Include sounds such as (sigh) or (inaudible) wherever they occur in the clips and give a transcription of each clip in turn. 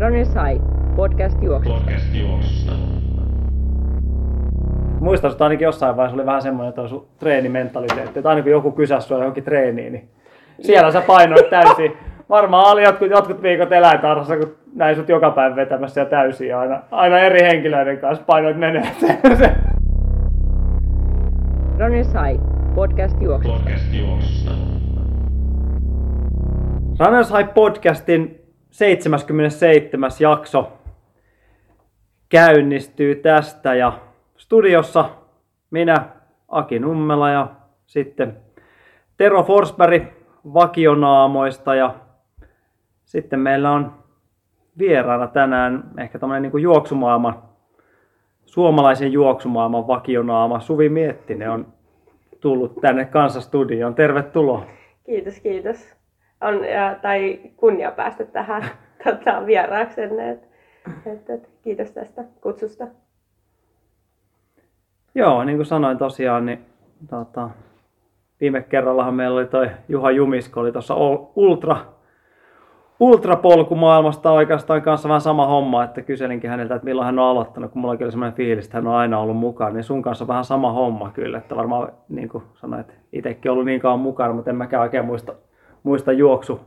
Runners High, podcast juoksusta. Podcast juoksusta. Muistan, että ainakin jossain vaiheessa oli vähän semmoinen, että on sun treenimentaliteetti, että aina kun joku kysäsi sua johonkin treeniin, niin siellä sä painoit täysin. Varmaan oli jotkut, jotkut viikot eläintarhassa, kun näin sut joka päivä vetämässä ja täysin ja aina, aina eri henkilöiden kanssa painoit menee. Runners High, podcast juoksusta. Podcast juoksusta. Runners High podcastin 77. jakso käynnistyy tästä ja studiossa minä, Aki Nummela ja sitten Tero Forsberg vakionaamoista ja sitten meillä on vieraana tänään ehkä tämmöinen niin juoksumaailman, suomalaisen juoksumaailman vakionaama Suvi Miettinen on tullut tänne kanssa studioon. Tervetuloa. Kiitos, kiitos. On, ja, tai kunnia päästä tähän (laughs) tota, vieraaksenne. Et, et, et, kiitos tästä kutsusta. Joo, niin kuin sanoin tosiaan, niin tota, viime kerrallahan meillä oli toi Juha Jumisko, oli tuossa Ultra, ultrapolkumaailmasta oikeastaan kanssa vähän sama homma, että kyselinkin häneltä, että milloin hän on aloittanut, kun mulla oli semmoinen fiilis, että hän on aina ollut mukana, niin sun kanssa on vähän sama homma kyllä, että varmaan niin kuin sanoit, itsekin ollut niin kauan mukana, mutta en mäkään oikein muista, muista juoksu,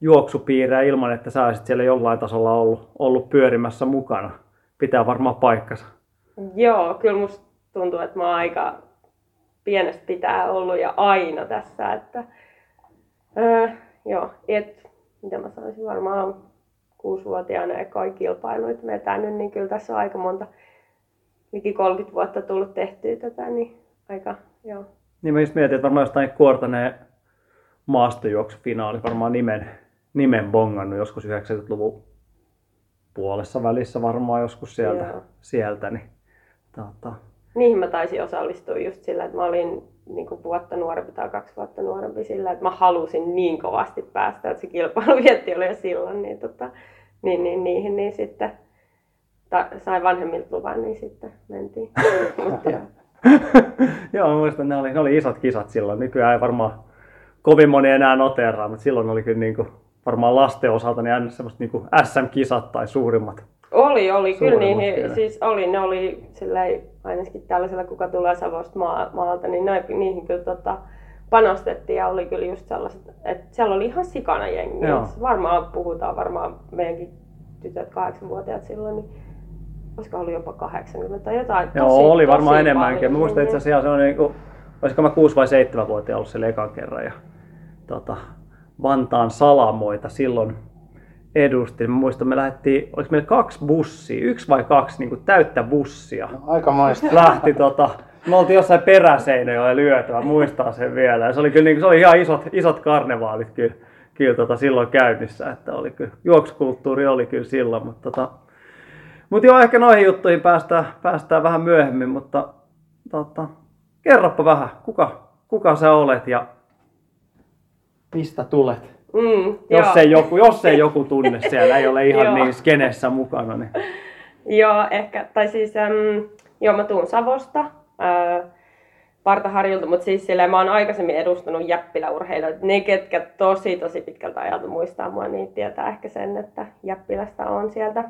juoksupiirejä ilman, että sä olisit siellä jollain tasolla ollut, ollut pyörimässä mukana. Pitää varmaan paikkansa. Joo, kyllä musta tuntuu, että mä oon aika pienestä pitää ollut ja aina tässä, että öö, joo, et, mitä mä sanoisin, varmaan kuusivuotiaana ja kaikki kilpailuit vetänyt, niin kyllä tässä on aika monta, liki 30 vuotta tullut tehtyä tätä, niin aika, joo. Niin mä just mietin, että varmaan jostain Kuortaneen maastojuoksufinaali varmaan nimen, nimen bongannut joskus 90-luvun puolessa välissä varmaan joskus sieltä, Joo. sieltä niin, tota, Niihin mä taisin osallistua just sillä, että mä olin niin kuin vuotta nuorempi tai kaksi vuotta nuorempi sillä, että mä halusin niin kovasti päästä, että se kilpailuvietti oli jo silloin, niin, tota, niin, niin niihin niin sitten ta, sain vanhemmilta luvan, niin sitten mentiin. (laughs) Mutta joo. (laughs) Joo, mä muistan, ne oli, ne oli isot kisat silloin. Nykyään ei varmaan kovin moni enää noteraa, mutta silloin oli kyllä niin kuin, varmaan lasten osalta niin aina semmoista niin kuin SM-kisat tai suurimmat. Oli, oli. Kyllä niihin, vielä. siis oli, ne oli silleen, ainakin tällaisella, kuka tulee Savosta maa, maalta, niin ne, niihin kyllä tota, panostettiin ja oli kyllä just sellaiset, että siellä oli ihan sikana jengi. Varmaan puhutaan varmaan meidänkin tytöt kahdeksanvuotiaat silloin, niin olisiko ollut jopa 80 tai jotain. Joo, tosi, oli tosi varmaan enemmänkin. Mä muistan itse asiassa se on niin kuin, olisiko mä 6 vai 7 vuotta ollut siellä ekan kerran. Ja, tota, Vantaan salamoita silloin edustin. Mä muistan, me lähdettiin, oliko meillä kaksi bussia, yksi vai kaksi niin kuin täyttä bussia. Aikamoista. (laughs) lähti tota, me oltiin jossain peräseinäjoella lyötyä, muistaa sen vielä. Ja se oli kyllä niin, se oli ihan isot, isot karnevaalit kyllä, kyllä tota, silloin käynnissä, että oli kyllä, juoksukulttuuri oli kyllä silloin, mutta tota, mutta joo, ehkä noihin juttuihin päästään, päästään vähän myöhemmin, mutta tota, kerropa vähän, kuka, kuka sä olet ja mistä tulet? Mm, Jos joo. ei, joku, jos ei joku tunne (laughs) siellä, ei ole ihan niin skenessä mukana, niin Joo, ehkä. Tai siis, äm, joo, mä tuun Savosta, ää, Partaharjulta, mutta siis silleen, mä oon aikaisemmin edustanut jäppiläurheilijoita. Ne, ketkä tosi tosi pitkältä ajalta muistaa mua, niin tietää ehkä sen, että jäppilästä on sieltä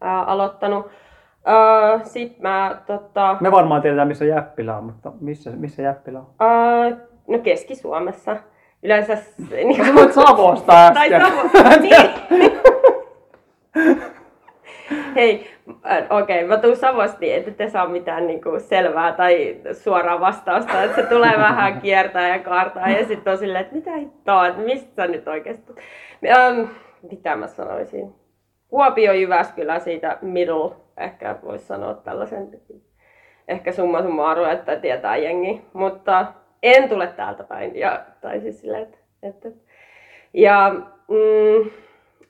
ää, aloittanut. Ää, Sitten mä tota, me varmaan tiedetään missä Jäppilä on, mutta missä, missä Jäppilä on? ää, no Keski-Suomessa. Yleensä... (laughs) Niin Sä voit Savosta Tai äsken. Savo. (laughs) niin. (laughs) Hei, äh, okei, mä tuun Savosta, niin ette te saa mitään niinku selvää tai suoraa vastausta, että se tulee vähän kiertää ja kaartaa ja sitten on silleen, että mitä hittoa, että mistä sä nyt oikeasti... Ähm, mitä mä sanoisin? Kuopio, Jyväskylä, siitä middle, ehkä voisi sanoa tällaisen, ehkä summa summarum, että tietää jengi, mutta en tule täältä päin, ja, tai siis silleen, että, että ja mm,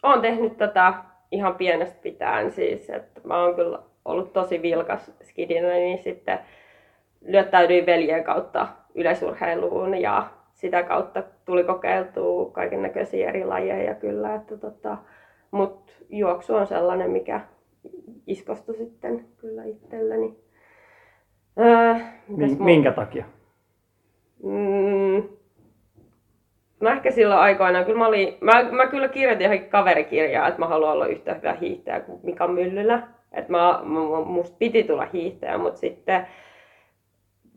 olen tehnyt tätä ihan pienestä pitäen siis, että mä oon kyllä ollut tosi vilkas skidinä, niin sitten lyöttäydyin veljen kautta yleisurheiluun ja sitä kautta tuli kokeiltua kaiken näköisiä eri lajeja kyllä, että tota, mut juoksu on sellainen, mikä iskostui sitten kyllä itselleni. Öö? Minkä takia? Mm, No ehkä silloin aikoinaan, kyllä mä, olin, mä, mä kyllä kirjoitin ihan kaverikirjaa, että mä haluan olla yhtä hyvä hiihtäjä kuin Mika Myllylä. Että mä, mä, musta piti tulla hiihtäjä, mutta sitten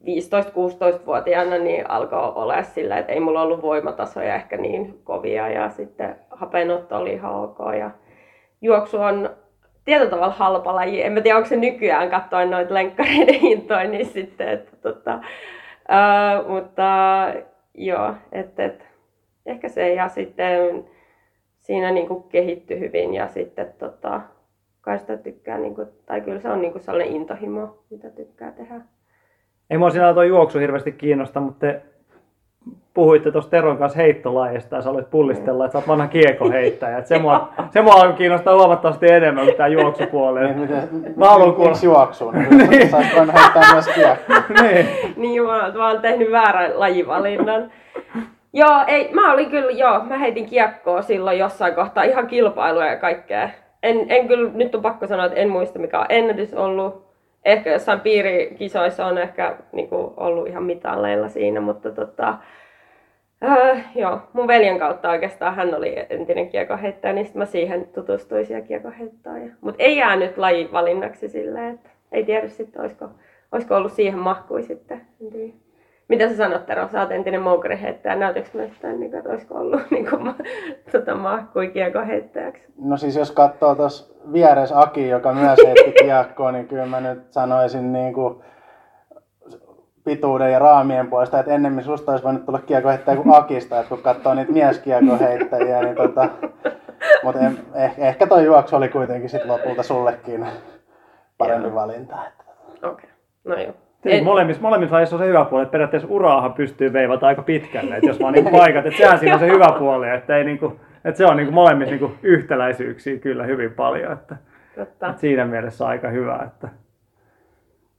15-16-vuotiaana niin alkoi olla sillä, että ei mulla ollut voimatasoja ehkä niin kovia ja sitten hapenotto oli ihan ok. Ja juoksu on tietyllä tavalla halpa laji. En mä tiedä, onko se nykyään katsoin noita lenkkareiden hintoja, niin sitten, että tota, mutta joo, että et, ehkä se ja sitten siinä niin kuin kehittyi hyvin ja sitten tota, kai sitä tykkää, niin kuin, tai kyllä se on niin kuin sellainen intohimo, mitä tykkää tehdä. Ei mua sinä tuo juoksu hirveästi kiinnosta, mutta te puhuitte tuossa Teron kanssa heittolajeista ja sä olet pullistella, että sä oot vanha kiekoheittäjä. Se mua, (laughs) se mua alkoi kiinnostaa huomattavasti enemmän kuin tämä juoksupuoli. Niin, Mä haluan kuulla. Miksi juoksuun? (laughs) Niin. Voinut heittää myös kiekkoa. (laughs) niin. niin, mä, mä oon tehnyt väärän lajivalinnan. joo, ei, mä olin kyllä, joo, mä heitin kiekkoa silloin jossain kohtaa, ihan kilpailuja ja kaikkea. En, en kyllä, nyt on pakko sanoa, että en muista mikä on ennätys ollut. Ehkä jossain piirikisoissa on ehkä niin kuin, ollut ihan mitalleilla siinä, mutta tota, äh, joo, mun veljen kautta oikeastaan hän oli entinen kiekoheittäjä, niin sitten mä siihen tutustuin siellä kiekoheittäjä. Mutta ei jäänyt lajivalinnaksi silleen, että ei tiedä sitten, olisiko, olisiko ollut siihen mahkui sitten. En tiedä. Mitä sä sanot, Tero? Sä oot entinen moukkariheittäjä. Näytätkö mä yhtään, niin että olisiko ollut (laughs) niin kuin, tota, mahkui kiekoheittäjäksi? No siis jos katsoo tuossa vieressä Aki, joka myös heitti (laughs) kiekkoa, niin kyllä mä nyt sanoisin niin kuin pituuden ja raamien puolesta, että ennemmin susta olisi voinut tulla kiekoheittäjä kuin Akista, että kun katsoo niitä mieskiekoheittäjiä, niin tota, mutta en, eh, ehkä toi juoksu oli kuitenkin sit lopulta sullekin parempi Joo. valinta. Okei, okay. no joo. En... Molemmissa, molemmissa lajeissa on se hyvä puoli, että periaatteessa uraahan pystyy veivata aika pitkälle, että jos vaan niin paikat, että sehän siinä on se hyvä puoli, että, ei niin kuin, että se on niin kuin molemmissa niin kuin yhtäläisyyksiä kyllä hyvin paljon, että, Totta. että siinä mielessä aika hyvä. Että.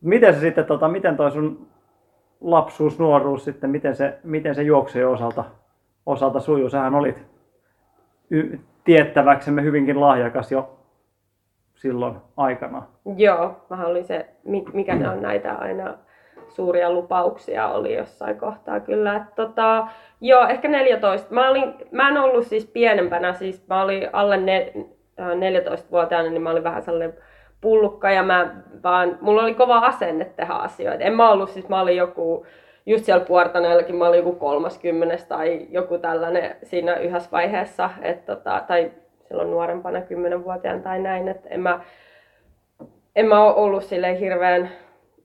Miten se sitten, tota, miten toi sun lapsuus, nuoruus sitten, miten se, miten se juoksujen osalta, osalta sujuu? Sähän olit y- tiettäväksemme hyvinkin lahjakas jo silloin aikana. Joo, mä olin se, mi- mikä ne on näitä aina suuria lupauksia oli jossain kohtaa kyllä. Et tota, joo, ehkä 14. Mä, olin, mä en ollut siis pienempänä, siis mä olin alle ne, äh, 14-vuotiaana, niin mä olin vähän sellainen pullukka ja mä vaan, mulla oli kova asenne tehdä asioita. En mä ollut, siis mä olin joku, just siellä Puortaneellakin mä olin joku 30 tai joku tällainen siinä yhdessä vaiheessa, et tota, tai silloin nuorempana 10-vuotiaan tai näin, että en mä, en mä ole ollut silleen hirveän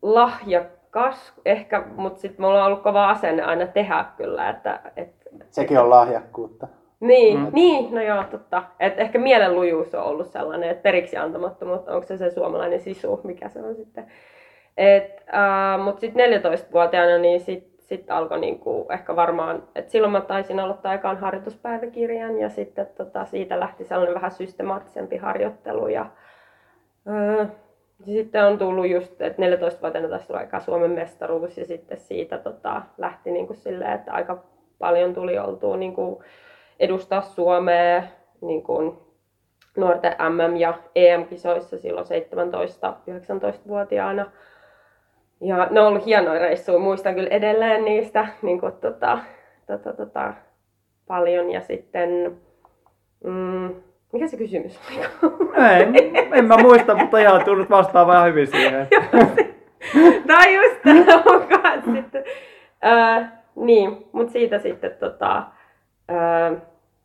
lahjakas ehkä, mutta sitten mulla on ollut kova asenne aina tehdä kyllä, että, et, Sekin on lahjakkuutta. niin, mm. niin, no joo, totta. Et ehkä mielenlujuus on ollut sellainen, että periksi antamattomuutta, onko se se suomalainen sisu, mikä se on sitten. Et, äh, Mutta sitten 14-vuotiaana niin sitten sit alkoi niinku ehkä varmaan, että silloin mä taisin aloittaa ekan harjoituspäiväkirjan ja sitten tota, siitä lähti sellainen vähän systemaattisempi harjoittelu ja öö, sitten on tullut just, että 14-vuotiaana taisi tulla aika Suomen mestaruus ja sitten siitä tota, lähti niinku silleen, että aika paljon tuli oltua niinku edustaa Suomea niin kuin nuorten MM- ja EM-kisoissa silloin 17-19-vuotiaana. Ja ne on ollut hienoja reissuja, muistan kyllä edelleen niistä niin kuin, tota, tota, tota, paljon. Ja sitten, mm, mikä se kysymys oli? Ei, en mä muista, mutta ihan tunnut vastaan vähän hyvin siihen. tai just tällä mukaan sitten. Öö, niin, mutta siitä sitten tota, öö,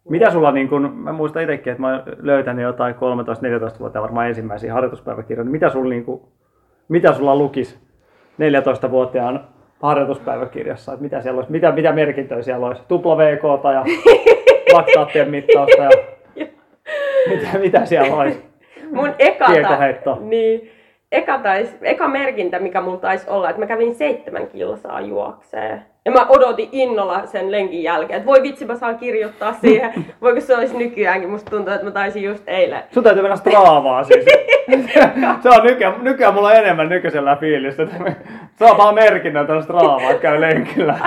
Mitä sulla, niin kun, mä muistan itsekin, että mä oon löytänyt jotain 13-14 vuotta varmaan ensimmäisiä harjoituspäiväkirjoja, niin mitä, sulla, niin kun, mitä sulla lukisi 14-vuotiaan harjoituspäiväkirjassa, että mitä siellä olisi, mitä, mitä merkintöjä siellä olisi, tupla VK ja (laughs) laktaattien mittausta ja (laughs) mitä, mitä siellä olisi? mun eka, Kiekoheitto. niin, eka, tais, eka merkintä, mikä mulla taisi olla, että mä kävin seitsemän kilsaa juokseen. Ja mä odotin innolla sen lenkin jälkeen, että voi vitsi mä saan kirjoittaa siihen. (laughs) Voiko se olisi nykyäänkin? Musta tuntuu, että mä taisin just eilen. Sun täytyy mennä straavaa siis. (laughs) se on nykyään, nykyään mulla on enemmän nykyisellä fiilistä. Saa vaan merkinnän tällä straavaa, että käy lenkillä.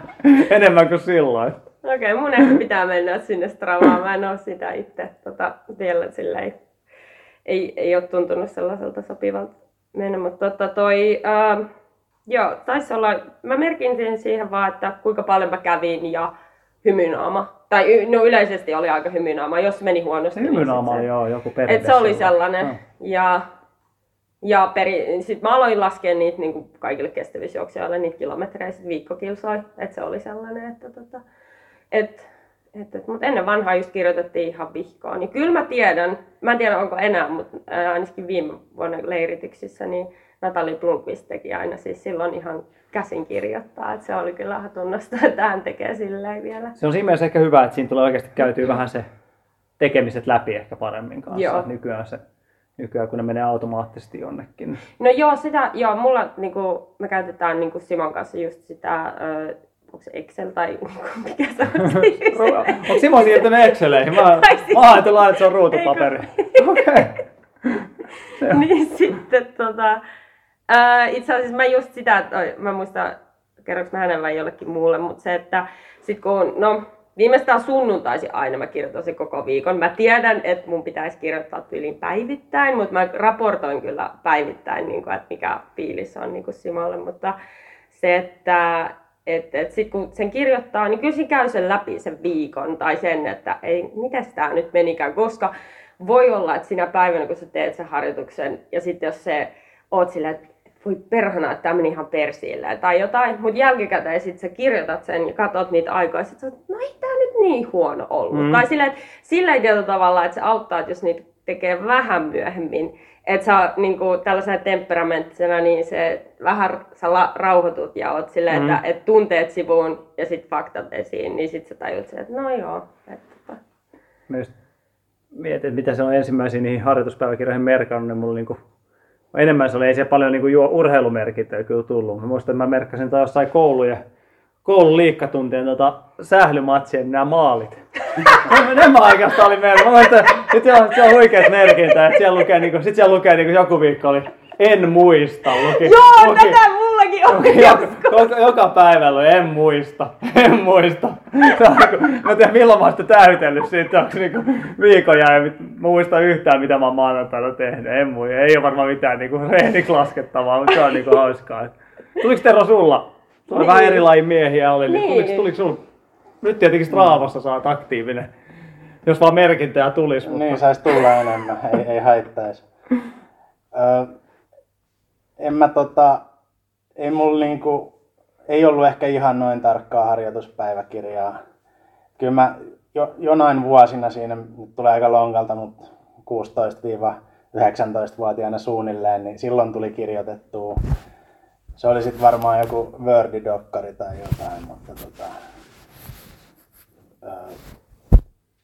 (laughs) enemmän kuin silloin. Okei, okay, mun ehkä pitää mennä sinne Stravaan. Mä en oo sitä itse tota, vielä silleen, ei, ei ole tuntunut sellaiselta sopivalta mennä, mutta tota, toi, ää, joo, taisi olla, mä merkin sen siihen vaan, että kuinka paljon mä kävin ja hymynaama. Tai no yleisesti oli aika hymynaama, jos meni huonosti. Niin hymynaama se- joo, joku perinne. et se oli sellainen. Joo. Ja, ja peri, sit mä aloin laskea niitä niin kuin kaikille kestävyysjuoksijoille, niitä kilometrejä sit viikkokilsoi. Että se oli sellainen, että tota, et, et, et, mutta ennen vanhaa just kirjoitettiin ihan vihkoa. Niin kyllä mä tiedän, mä en tiedä onko enää, mutta ainakin viime vuonna leirityksissä, niin Natali Blomqvist teki aina siis silloin ihan käsin kirjoittaa. Että se oli kyllä ihan tunnustaa, että hän tekee silleen vielä. Se on siinä mielessä ehkä hyvä, että siinä tulee oikeasti käytyä vähän se tekemiset läpi ehkä paremmin kanssa. Joo. Nykyään, se, nykyään kun ne menee automaattisesti jonnekin. niin- No joo, sitä, joo, mulla niinku, me käytetään niinku Simon kanssa just sitä, ö, onko se Excel tai niinku, (laughs) mikä se on? Onko Simo siirtynyt Exceleihin? Mä, siis- mä ajatellaan, että se on ruutupaperi. (laughs) Okei. (laughs) niin sitten tota, ää, itse asiassa mä just sitä, että oi, mä muistan, kerroks mä hänelle vai jollekin muulle, mutta se, että sit kun, no viimeistään sunnuntaisi aina mä kirjoitan koko viikon. Mä tiedän, että mun pitäisi kirjoittaa tyyliin päivittäin, mutta mä raportoin kyllä päivittäin, niin kuin, että mikä fiilis on niin kuin Simolle, mutta se, että et, et sit kun sen kirjoittaa, niin kyllä siinä käy sen läpi sen viikon tai sen, että ei, miten tämä nyt menikään, koska voi olla, että sinä päivänä, kun sä teet sen harjoituksen, ja sitten jos se oot silleen, että voi perhana, että tämä meni ihan persiille tai jotain, mutta jälkikäteen sitten sä kirjoitat sen ja katsot niitä aikoja, ja sit sä oot, no ei tämä nyt niin huono ollut. Mm. Tai silleen, että sillä tietyllä tavalla, että se auttaa, että jos niitä tekee vähän myöhemmin, että sä niin kuin, tällaisena temperamenttisena, niin se vähän sä la, rauhoitut ja oot silleen, Mm. että et tunteet sivuun ja sitten faktat esiin, niin sitten sä tajut sen, että no joo. Että. Mä just mietin, että mitä se on ensimmäisiin niihin harjoituspäiväkirjoihin merkannut, niin mulla niinku, enemmän se oli, ei siellä paljon niinku juo, urheilumerkintöjä kyllä tullut. Mä muistan, että mä merkkasin tai jossain kouluja, koulun liikkatuntien tota, sählymatsien nämä maalit. (laughs) ne mä oikeastaan oli merkannut. Mä muistan, että nyt on, siellä on huikeat merkintä, että siellä lukee, niinku, sit siellä lukee niinku, joku viikko oli en muista. Luki, Joo, luki, tätä mullakin on. Joka, joka, joka päivällä oli, en muista, (laughs) en muista. Niinku, mä en tiedä milloin mä oon sitä täytellyt siitä, onko niinku viikon ja en muista yhtään mitä mä oon maanantaina tehnyt, en muista. Ei ole varmaan mitään niinku (laughs) reeniksi laskettavaa, mutta se on niinku hauskaa. Tuliko Tero sulla? Sulla Niin. vähän eri miehiä oli, niin, Niin. tuliko, tuliko sulla? Nyt tietenkin Straavassa saat aktiivinen, jos vaan merkintöjä tulisi. Mutta... Niin, saisi tulla enemmän, ei, ei haittaisi. Ö, en mä tota, ei mulla niinku, ei ollut ehkä ihan noin tarkkaa harjoituspäiväkirjaa. Kyllä mä jo, jonain vuosina siinä, nyt tulee aika lonkalta, mutta 16-19-vuotiaana suunnilleen, niin silloin tuli kirjoitettua. Se oli sitten varmaan joku Wordidokkari tai jotain, mutta tota,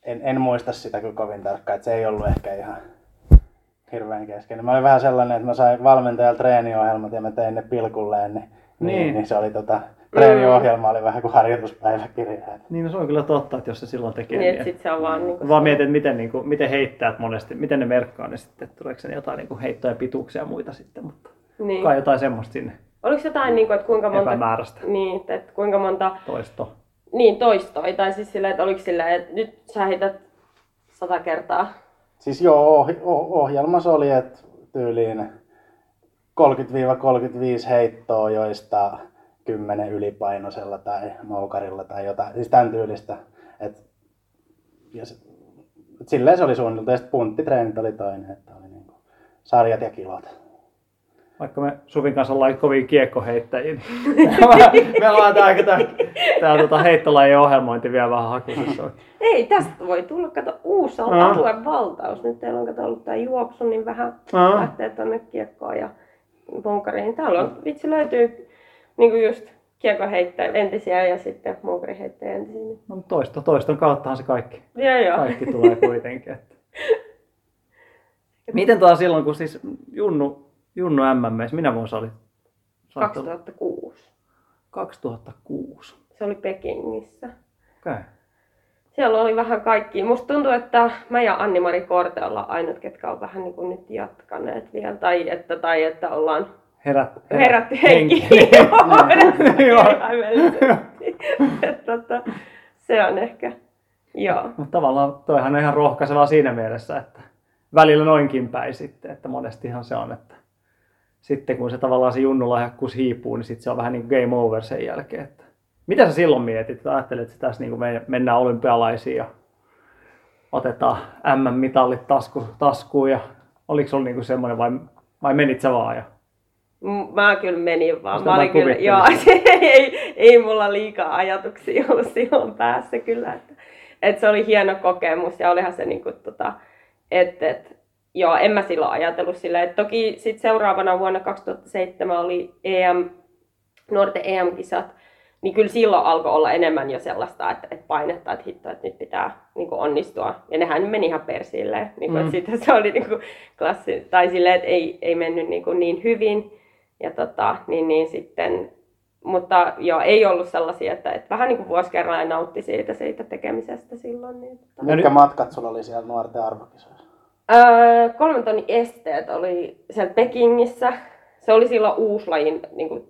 en, en muista sitä kyllä kovin tarkkaan, että se ei ollut ehkä ihan hirveän keskeinen. Mä olin vähän sellainen, että mä sain valmentajalta treeniohjelmat ja mä tein ne pilkulleen, niin, niin. Niin. niin se oli tota, treeniohjelma oli vähän kuin harjoituspäiväkirja. Niin no se on kyllä totta, että jos se silloin tekee Niin, niin. sit se on vaan niinku Vaan mietin, että miten, niin kuin, miten heittäät monesti, miten ne merkkaa ne sitten, että tuleeko ne jotain niin kuin heittoja, pituuksia ja muita sitten, mutta Niin. kai jotain semmoista sinne Oliko jotain, niin kuin, että kuinka monta, epämääräistä niin, että kuinka monta toistoa. niin, toistoi, tai siis silleen, että oliko silleen, että nyt sä heität sata kertaa. Siis joo, oh, oh, ohjelmassa oli, että tyyliin 30-35 heittoa, joista 10 ylipainoisella tai moukarilla tai jotain, siis tämän tyylistä. Et, ja se, silleen se oli suunniteltu, ja sitten punttitreenit oli toinen, että oli niinku sarjat ja kilot. Vaikka me Suvin kanssa ollaan kovin kiekkoheittäjiä, niin (laughs) (laughs) me ollaan tää, tää, tää tota heittolajien ohjelmointi vielä vähän hakusessa. Ei, tästä voi tulla, kato, uusi Aa. aluevaltaus. Nyt teillä on kato, ollut tää juoksu, niin vähän Aa. lähtee tonne kiekkoon ja bunkariin. Täällä on, vitsi löytyy niinku just kiekkoheittäjä entisiä ja sitten munkariheittäjä entisiä. niin- No, mutta toisto, toiston kauttahan se kaikki, Joo, joo. kaikki tulee kuitenkin. Että. (laughs) Miten taas silloin, kun siis Junnu, Junnu MMS, minä vuonna se oli? Sä oot ollut- 2006. 2006. Se oli Pekingissä. Okei. Okay. Siellä oli vähän kaikki. Musta tuntuu, että mä ja Anni-Mari Korte ollaan ainut, ketkä on vähän niin kuin nyt jatkaneet vielä. Tai että, tai että ollaan Herät, herätty (laughs) (laughs) henki. Joo, (laughs) herätty Se on ehkä, joo. Mutta tavallaan toihan on ihan rohkaisevaa siinä mielessä, että välillä noinkin päin sitten, että monestihan se on, että sitten kun se tavallaan se junnulahjakkuus hiipuu, niin sitten se on vähän niin kuin game over sen jälkeen. Että Mitä sä silloin mietit? Ajattelet, että tässä niin me mennään olympialaisiin ja otetaan M-mitallit tasku, taskuun ja oliko sulla niin semmoinen vai, vai menit sä vaan? Ja... Mä kyllä menin vaan. Sitä Mä olin kyllä, joo, (laughs) ei, ei mulla liikaa ajatuksia ollut silloin päässä kyllä. Että, että se oli hieno kokemus ja olihan se niinku tota, että, että joo, en mä silloin ajatellut silleen. Että toki sit seuraavana vuonna 2007 oli EM, nuorten EM-kisat, niin kyllä silloin alkoi olla enemmän jo sellaista, että, että painetta, että hitto, että nyt pitää niin kuin onnistua. Ja nehän meni ihan persille. Niin kuin, mm. sitten se oli niin kuin klassi, tai silleen, että ei, ei mennyt niin, kuin niin hyvin. Ja tota, niin, niin sitten, mutta joo, ei ollut sellaisia, että, että vähän niin kuin vuosi kerrallaan nautti siitä, siitä tekemisestä silloin. Niin, tota. Mitkä matkat sulla oli siellä nuorten arvokisoissa? Öö, kolmen tonnin esteet oli siellä Pekingissä. Se oli silloin uusi lajin niin kuin,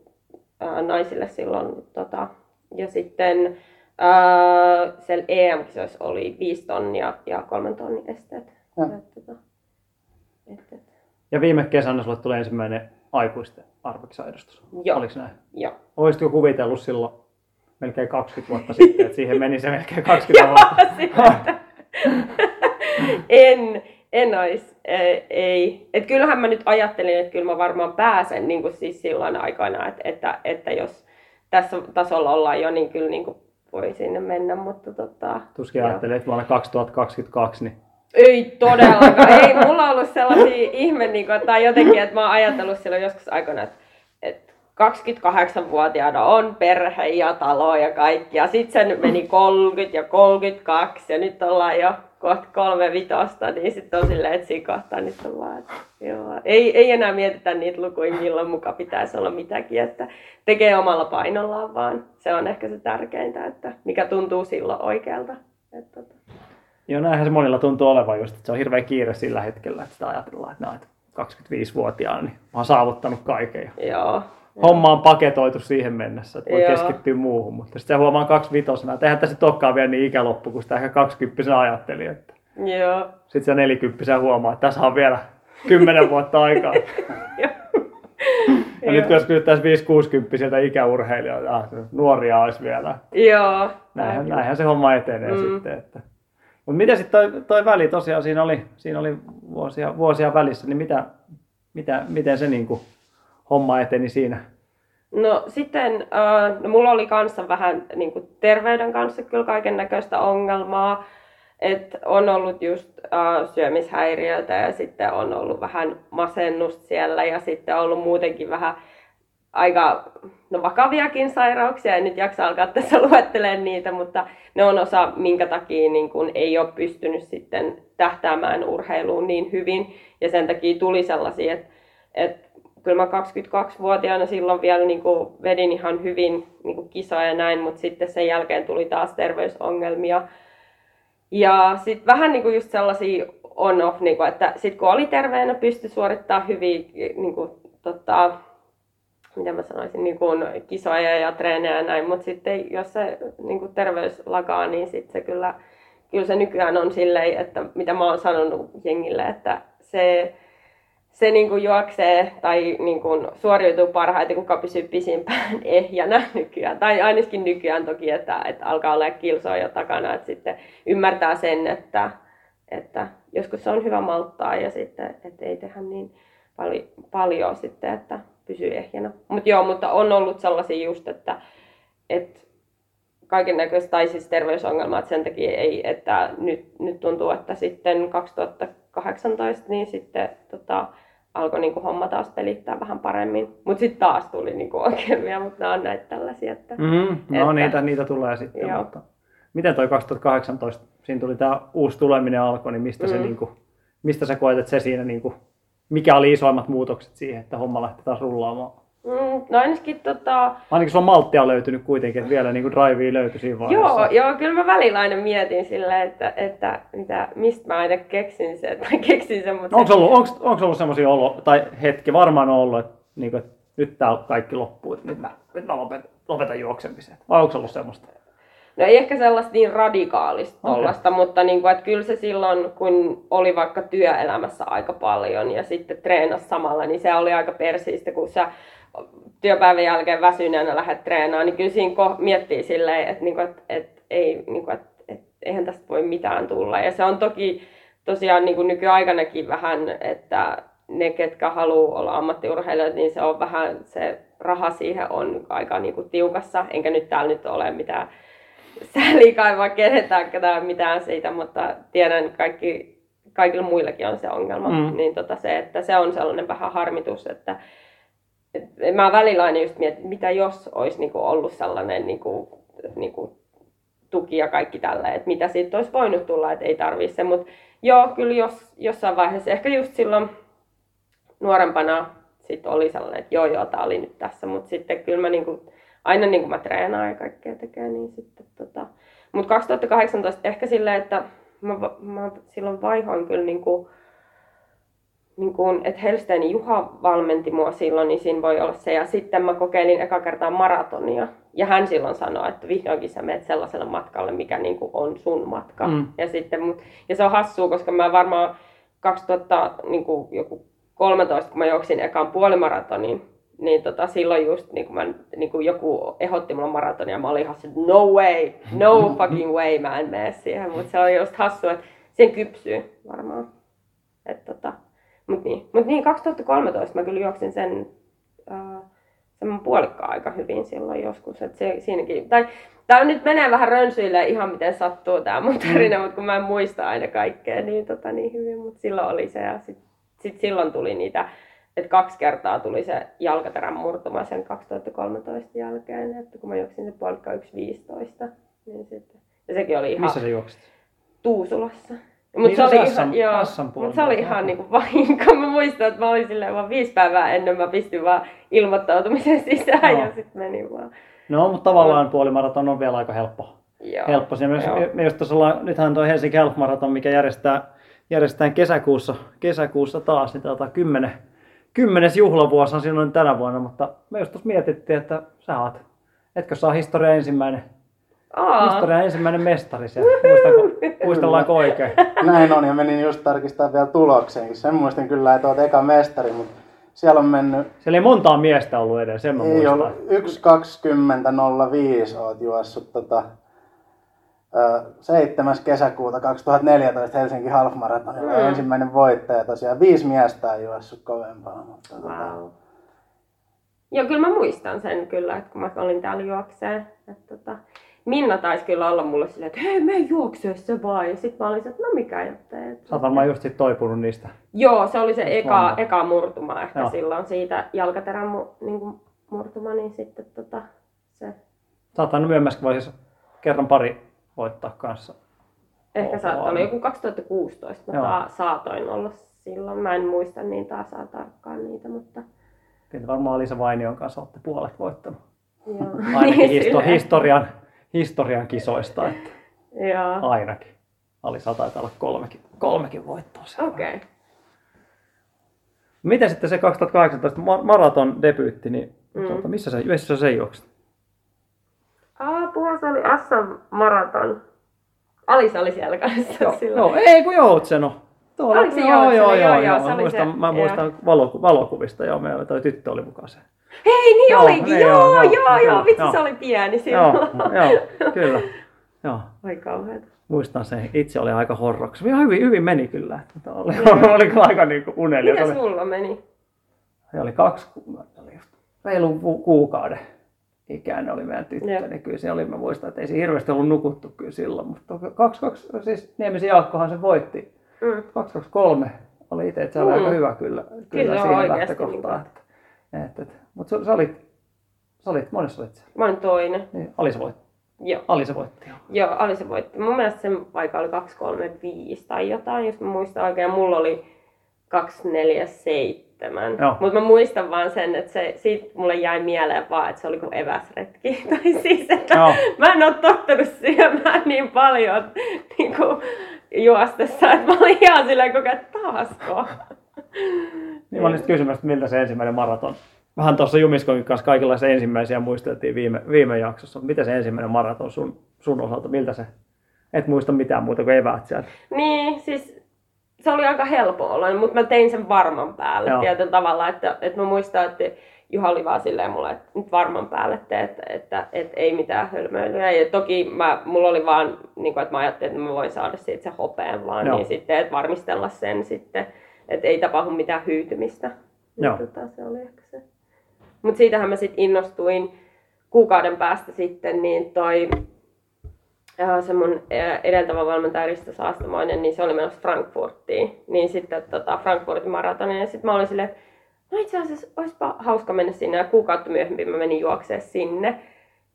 ää, naisille silloin. Tota, ja sitten ää, siellä EM-kisoissa oli viisi tonnia ja kolmen tonnin esteet. Ja. Ja, tota, et, et, Ja viime kesänä sulle tuli ensimmäinen aikuisten arvokisaedustus. Joo. Oliko näin? joo. Olisitko kuvitellut silloin melkein 20 vuotta sitten, että siihen meni se melkein 20 (laughs) vuotta? (laughs) (laughs) En, en ois, ei. ei. Et kyllähän mä nyt ajattelin, että kyllä mä varmaan pääsen niin kuin siis silloin aikana, että, että, että jos tässä tasolla ollaan jo, niin kyllä niin kuin voi sinne mennä, mutta tota, Tuskin joo. ajattelin, että vuonna 2022 niin Ei todellakaan. Ei mulla on ollut sellaisia (laughs) ihme, niin kuin, tai jotenkin, että mä oon ajatellut silloin joskus aikana, että, että 28-vuotiaana on perhe ja talo ja kaikki. Ja sitten sen meni 30 ja 32 ja nyt ollaan jo kohta kolme vitosta, niin sitten on silleen, että siinä kohtaa nyt on vaan, että joo. Ei, ei enää mietitä niitä lukuja, milloin muka pitäisi olla mitäkin, että tekee omalla painollaan vaan. Se on ehkä se tärkeintä, että mikä tuntuu silloin oikealta. Että, tota. Joo, näinhän se monilla tuntuu olevan just, että se on hirveän kiire sillä hetkellä, että sitä ajatellaan, että näet 25-vuotiaana, niin mä oon saavuttanut kaiken. Joo. Homma on paketoitu siihen mennessä, että voi Joo. keskittyä muuhun. Mutta sitten huomaan kaksi vitosena, että eihän tässä olekaan vielä niin ikäloppu, kun sitä ehkä 20 ajatteli. Että Joo. sitten se 40 huomaa, että tässä on vielä 10 (laughs) vuotta aikaa. Ja nyt kun jos kysyttäisiin 5-60 ikäurheilijoita, ah, nuoria olisi vielä. Joo. Näinhän, näinhän se homma etenee Mm. sitten. Että. Mutta mitä sitten toi, toi väli tosiaan, siinä oli, siinä oli vuosia, vuosia välissä, niin mitä, mitä, miten se niinku homma eteni siinä? No sitten, äh, no mulla oli kanssa vähän niin kuin terveyden kanssa kyllä kaiken näköistä ongelmaa. Et on ollut just äh, syömishäiriöitä ja sitten on ollut vähän masennusta siellä ja sitten on ollut muutenkin vähän aika no, vakaviakin sairauksia. En nyt jaksa alkaa tässä (laughs) luettelemaan niitä, mutta ne on osa, minkä takia niin kun ei ole pystynyt sitten tähtäämään urheiluun niin hyvin. Ja sen takia tuli sellaisia, että, että kyllä mä 22-vuotiaana silloin vielä niin kuin vedin ihan hyvin niin kuin kisoja ja näin, mutta sitten sen jälkeen tuli taas terveysongelmia. Ja sitten vähän niin kuin just sellaisia on-off, niin kuin, että sitten kun oli terveenä, pystyi suorittamaan hyvin niin kuin, tota, mitä mä sanoisin, niin kuin kisoja ja treenejä ja näin, mutta sitten jos se niin kuin terveys lakaa, niin sitten se kyllä, kyllä se nykyään on silleen, että mitä mä oon sanonut jengille, että se, se niin kuin juoksee tai niin kuin suoriutuu parhaiten, kuka pysyy pisimpään (laughs) ehjänä nykyään. Tai ainakin nykyään toki, että, että alkaa olla kilsoa jo takana, että sitten ymmärtää sen, että, että joskus se on hyvä malttaa ja sitten, että ei tehdä niin paljon, paljon sitten, että pysyy ehjänä. Mutta joo, mutta on ollut sellaisia just, että, että kaiken näköistä, tai siis terveysongelmat sen takia ei, että nyt, nyt tuntuu, että sitten 2018 niin sitten tota, alkoi niinku homma taas pelittää vähän paremmin. Mutta sitten taas tuli niinku ongelmia, mutta nämä on näitä tällaisia, että Mm, no Että- niitä, niitä tulee sitten. Joo. Mutta miten toi 2018, siinä tuli tämä uusi tuleminen alkoi, niin mistä, mm. se, Mm. niinku, mistä sä koet, että se siinä, niinku, mikä oli isoimmat muutokset siihen, että homma lähti taas rullaamaan? Mm, no ainakin tota, Ainakin sulla malttia on löytynyt kuitenkin, että vielä niinku drivea löytyi siinä vaiheessa. Joo, joo, kyllä mä välillä aina mietin silleen, että, että mitä, mistä mä aina keksin sen, tai keksin sen, mutta Onko ollut, onks, onks ollut semmoisia olo, tai hetki varmaan on ollut, että, niinku, että nyt tää kaikki loppuu, että nyt mä, nyt mä lopetan, lopetan juoksemisen. Vai onko ollut semmoista? No ei ehkä sellaista niin radikaalista tollasta, mutta niin kuin, että kyllä se silloin, kun oli vaikka työelämässä aika paljon ja sitten treenasi samalla, niin se oli aika persiistä, kun sä työpäivän jälkeen väsyneenä lähdet treenaamaan, niin kyllä siinä ko- miettii silleen, että, niin kuin, että, että, ei, niin kuin, että, että eihän tästä voi mitään tulla. Ja se on toki tosiaan niin kuin nykyaikanakin vähän, että ne, ketkä haluaa olla ammattiurheilijoita, niin se on vähän, se raha siihen on aika niin kuin tiukassa. Enkä nyt täällä nyt ole mitään sääliä kaivaa ketään mitään siitä, mutta tiedän, että kaikki, kaikilla muillakin on se ongelma. Mm. Niin tota se, että se on sellainen vähän harmitus, että et mä välillä aina just mietin, että mitä jos olisi niinku ollut sellainen niinku, niinku tuki ja kaikki tällä, että mitä siitä olisi voinut tulla, että ei tarvii se, mutta joo, kyllä jos, jossain vaiheessa, ehkä just silloin nuorempana sit oli sellainen, että joo joo, tää oli nyt tässä, mutta sitten kyllä mä niinku, aina niin kuin mä treenaan ja kaikkea tekee, niin sitten tota. Mutta 2018 ehkä silleen, että mä, mä silloin vaihoin kyllä niinku, niin kuin, että Helstein Juha valmenti mua silloin, niin siinä voi olla se. Ja sitten mä kokeilin eka kertaa maratonia. Ja hän silloin sanoi, että vihdoinkin sä menet sellaiselle matkalle, mikä niin kuin on sun matka. Mm. Ja, sitten, mut, ja se on hassua, koska mä varmaan 2000, niin kuin joku 13, kun mä juoksin ekan puolimaratonin, niin tota, silloin just niin kun mä, niin kun joku ehdotti mulle maratonia, mä olin ihan no way, no fucking way, mä en mene siihen. Mutta se oli just hassua, että siihen kypsyy varmaan. Tota, mut niin. Mut niin, 2013 mä kyllä juoksin sen, äh, sen puolikkaan aika hyvin silloin joskus. Et se, siinäkin, tai Tää nyt menee vähän rönsyille ihan miten sattuu tää mun tarina, mutta kun mä en muista aina kaikkea niin, tota, niin hyvin, mutta silloin oli se ja sit, sit silloin tuli niitä, että kaksi kertaa tuli se jalkaterän murtuma sen 2013 jälkeen, että kun mä juoksin se puolikka 1.15, niin sitten, ja sekin oli ihan Missä se juoksit? Tuusulassa. Niin, Mutta se, no oli se ihan, Assan- joo, Assan mut se oli ihan niinku vahinko. Mä muistan, että mä olin silleen vaan viisi päivää ennen mä pistin vaan ilmoittautumisen sisään Joo. ja sitten menin vaan. No, mutta tavallaan puolimaraton on vielä aika helppo. Joo. helppo. Siinä myös, Joo. me just tuossa ollaan, nythän toi Helsinki Half Marathon, mikä järjestää, järjestetään kesäkuussa, kesäkuussa taas, niin tota, kymmenen, kymmenes juhlavuosi on silloin tänä vuonna, mutta me just tuossa mietittiin, että sä oot, etkö saa historia ensimmäinen, Aa, historia ensimmäinen mestari siellä, muistellaanko oikein? Näin on, ja menin just tarkistamaan vielä tulokseenkin. Sen muistin kyllä, että olet eka mestari, mutta siellä on mennyt, Siellä ei montaa miestä ollut edes, sen mä ei muistan. ollut 1.20.05 oot juossut tota, 7. kesäkuuta 2014 Helsinki Half Marathonilla Mm. ensimmäinen voittaja tosiaan. Viisi miestä on juossut kovempaa. Mutta, tota, wow. Joo, kyllä mä muistan sen kyllä, että kun mä olin täällä juokseen. Että tota, Minna taisi kyllä olla mulle silleen, että hei, me juoksee se vaan. Ja sitten mä olin että no mikä ettei. Sä oot varmaan just sit toipunut niistä. Joo, se oli se eka, eka murtuma ehkä Joo. silloin siitä jalkaterän mu, niin kuin murtuma, niin sitten tota, se Sä oot aina myöhemmässä vaiheessa kerran pari voittaa kanssa. ehkä saattoi olla joku 2016, mä ta- saatoin olla silloin. Mä en muista niin taas tarkkaan niitä, mutta Kyllä varmaan Liisa Vainion kanssa olette puolet voittanut. joo. (laughs) Ainakin (laughs) histo- Silleen. historian, historian kisoista, että Joo, ainakin. Alisa taitaa olla kolmekin, kolmekin voittoa okei. Okay. Miten sitten se 2018 ma- maraton debyytti, niin Mm. tuota, missä, se, missä sä sen juoksit? Ah, tuossa oli SM Maraton. Alisa oli siellä kanssa Joo, silloin. joo, ei kun Joutseno. Tuolla, Oliko se joo, joo, joo, Joo, joo, joo. se Mä oli muistan, se, mä joo. muistan valoku- valokuvista, joo, meillä toi tyttö oli mukaan se. Hei, niin Joo, olikin! niin Joo, joo, joo, joo, joo, kyllä, vitsi joo. se oli pieni Joo, silloin. joo, kyllä. Joo, Ai kauheeta. muistan sen. Itse oli aika horroksi. Ihan hyvin, hyvin meni kyllä. Että Oli, Joo. (laughs) oli kyllä aika niin. Se Miten oli, sulla meni? se oli kaksi, ku- oli just reilun ku- kuukauden ikäinen oli meidän tyttö, Joo. niin kyllä se oli, mä muistan, että ei se hirveästi ollut nukuttu kyllä silloin, mutta 2 siis Niemisen Jaakkohan se voitti, Mm. 223 oli itse, että se oli Mm. aika hyvä kyllä, kyllä, se siihen oikeasti lähtökohtaan. niin Että, että, että, mutta sä olit, sä olit, monessa olit siellä? Mä olin toinen. Niin, Alisa voitti. Joo. Alisa voitti, joo. Joo, Alisa voitti. Mun mielestä sen paikka oli 235 tai jotain, jos mä muistan oikein. Mulla oli 247. Joo. Mutta mä muistan vaan sen, että se, siitä mulle jäi mieleen vaan, että se oli kuin eväsretki. (laughs) tai siis, että Joo. mä en ole tottunut syömään niin paljon niin kuin juostessa, että mä olin ihan silleen koko ajan, taasko. (laughs) Niin mä olin sitten kysymässä, että miltä se ensimmäinen maraton, Vähän tuossa Jumiskonkin kanssa kaikenlaisia ensimmäisiä muisteltiin viime, viime jaksossa. Miten se ensimmäinen maraton sun, sun osalta, miltä se? Et muista mitään muuta kuin eväät sieltä. Niin, siis se oli aika helppo olla, mutta mä tein sen varman päälle Joo. tietyllä tavalla, että, että mä muistan, että Juha oli vaan silleen mulle, että nyt varman päälle tee, että, että, että ei mitään hölmöilyä. Ja toki mä, mulla oli vaan, niin kuin, että mä ajattelin, että mä voin saada siitä se hopeen vaan, Joo. niin sitten, että varmistella sen sitten, että ei tapahdu mitään hyytymistä. Joo. Niin, tota, se oli ehkä se. Mutta siitähän mä sitten innostuin kuukauden päästä sitten, niin toi se mun edeltävä valmentaja Risto Saastamoinen, niin se oli menossa Frankfurtiin. Niin sitten tota, Frankfurtin maratonin. Ja sitten mä olin silleen, että no itse asiassa olisipa hauska mennä sinne. Ja kuukautta myöhemmin mä menin juokseen sinne.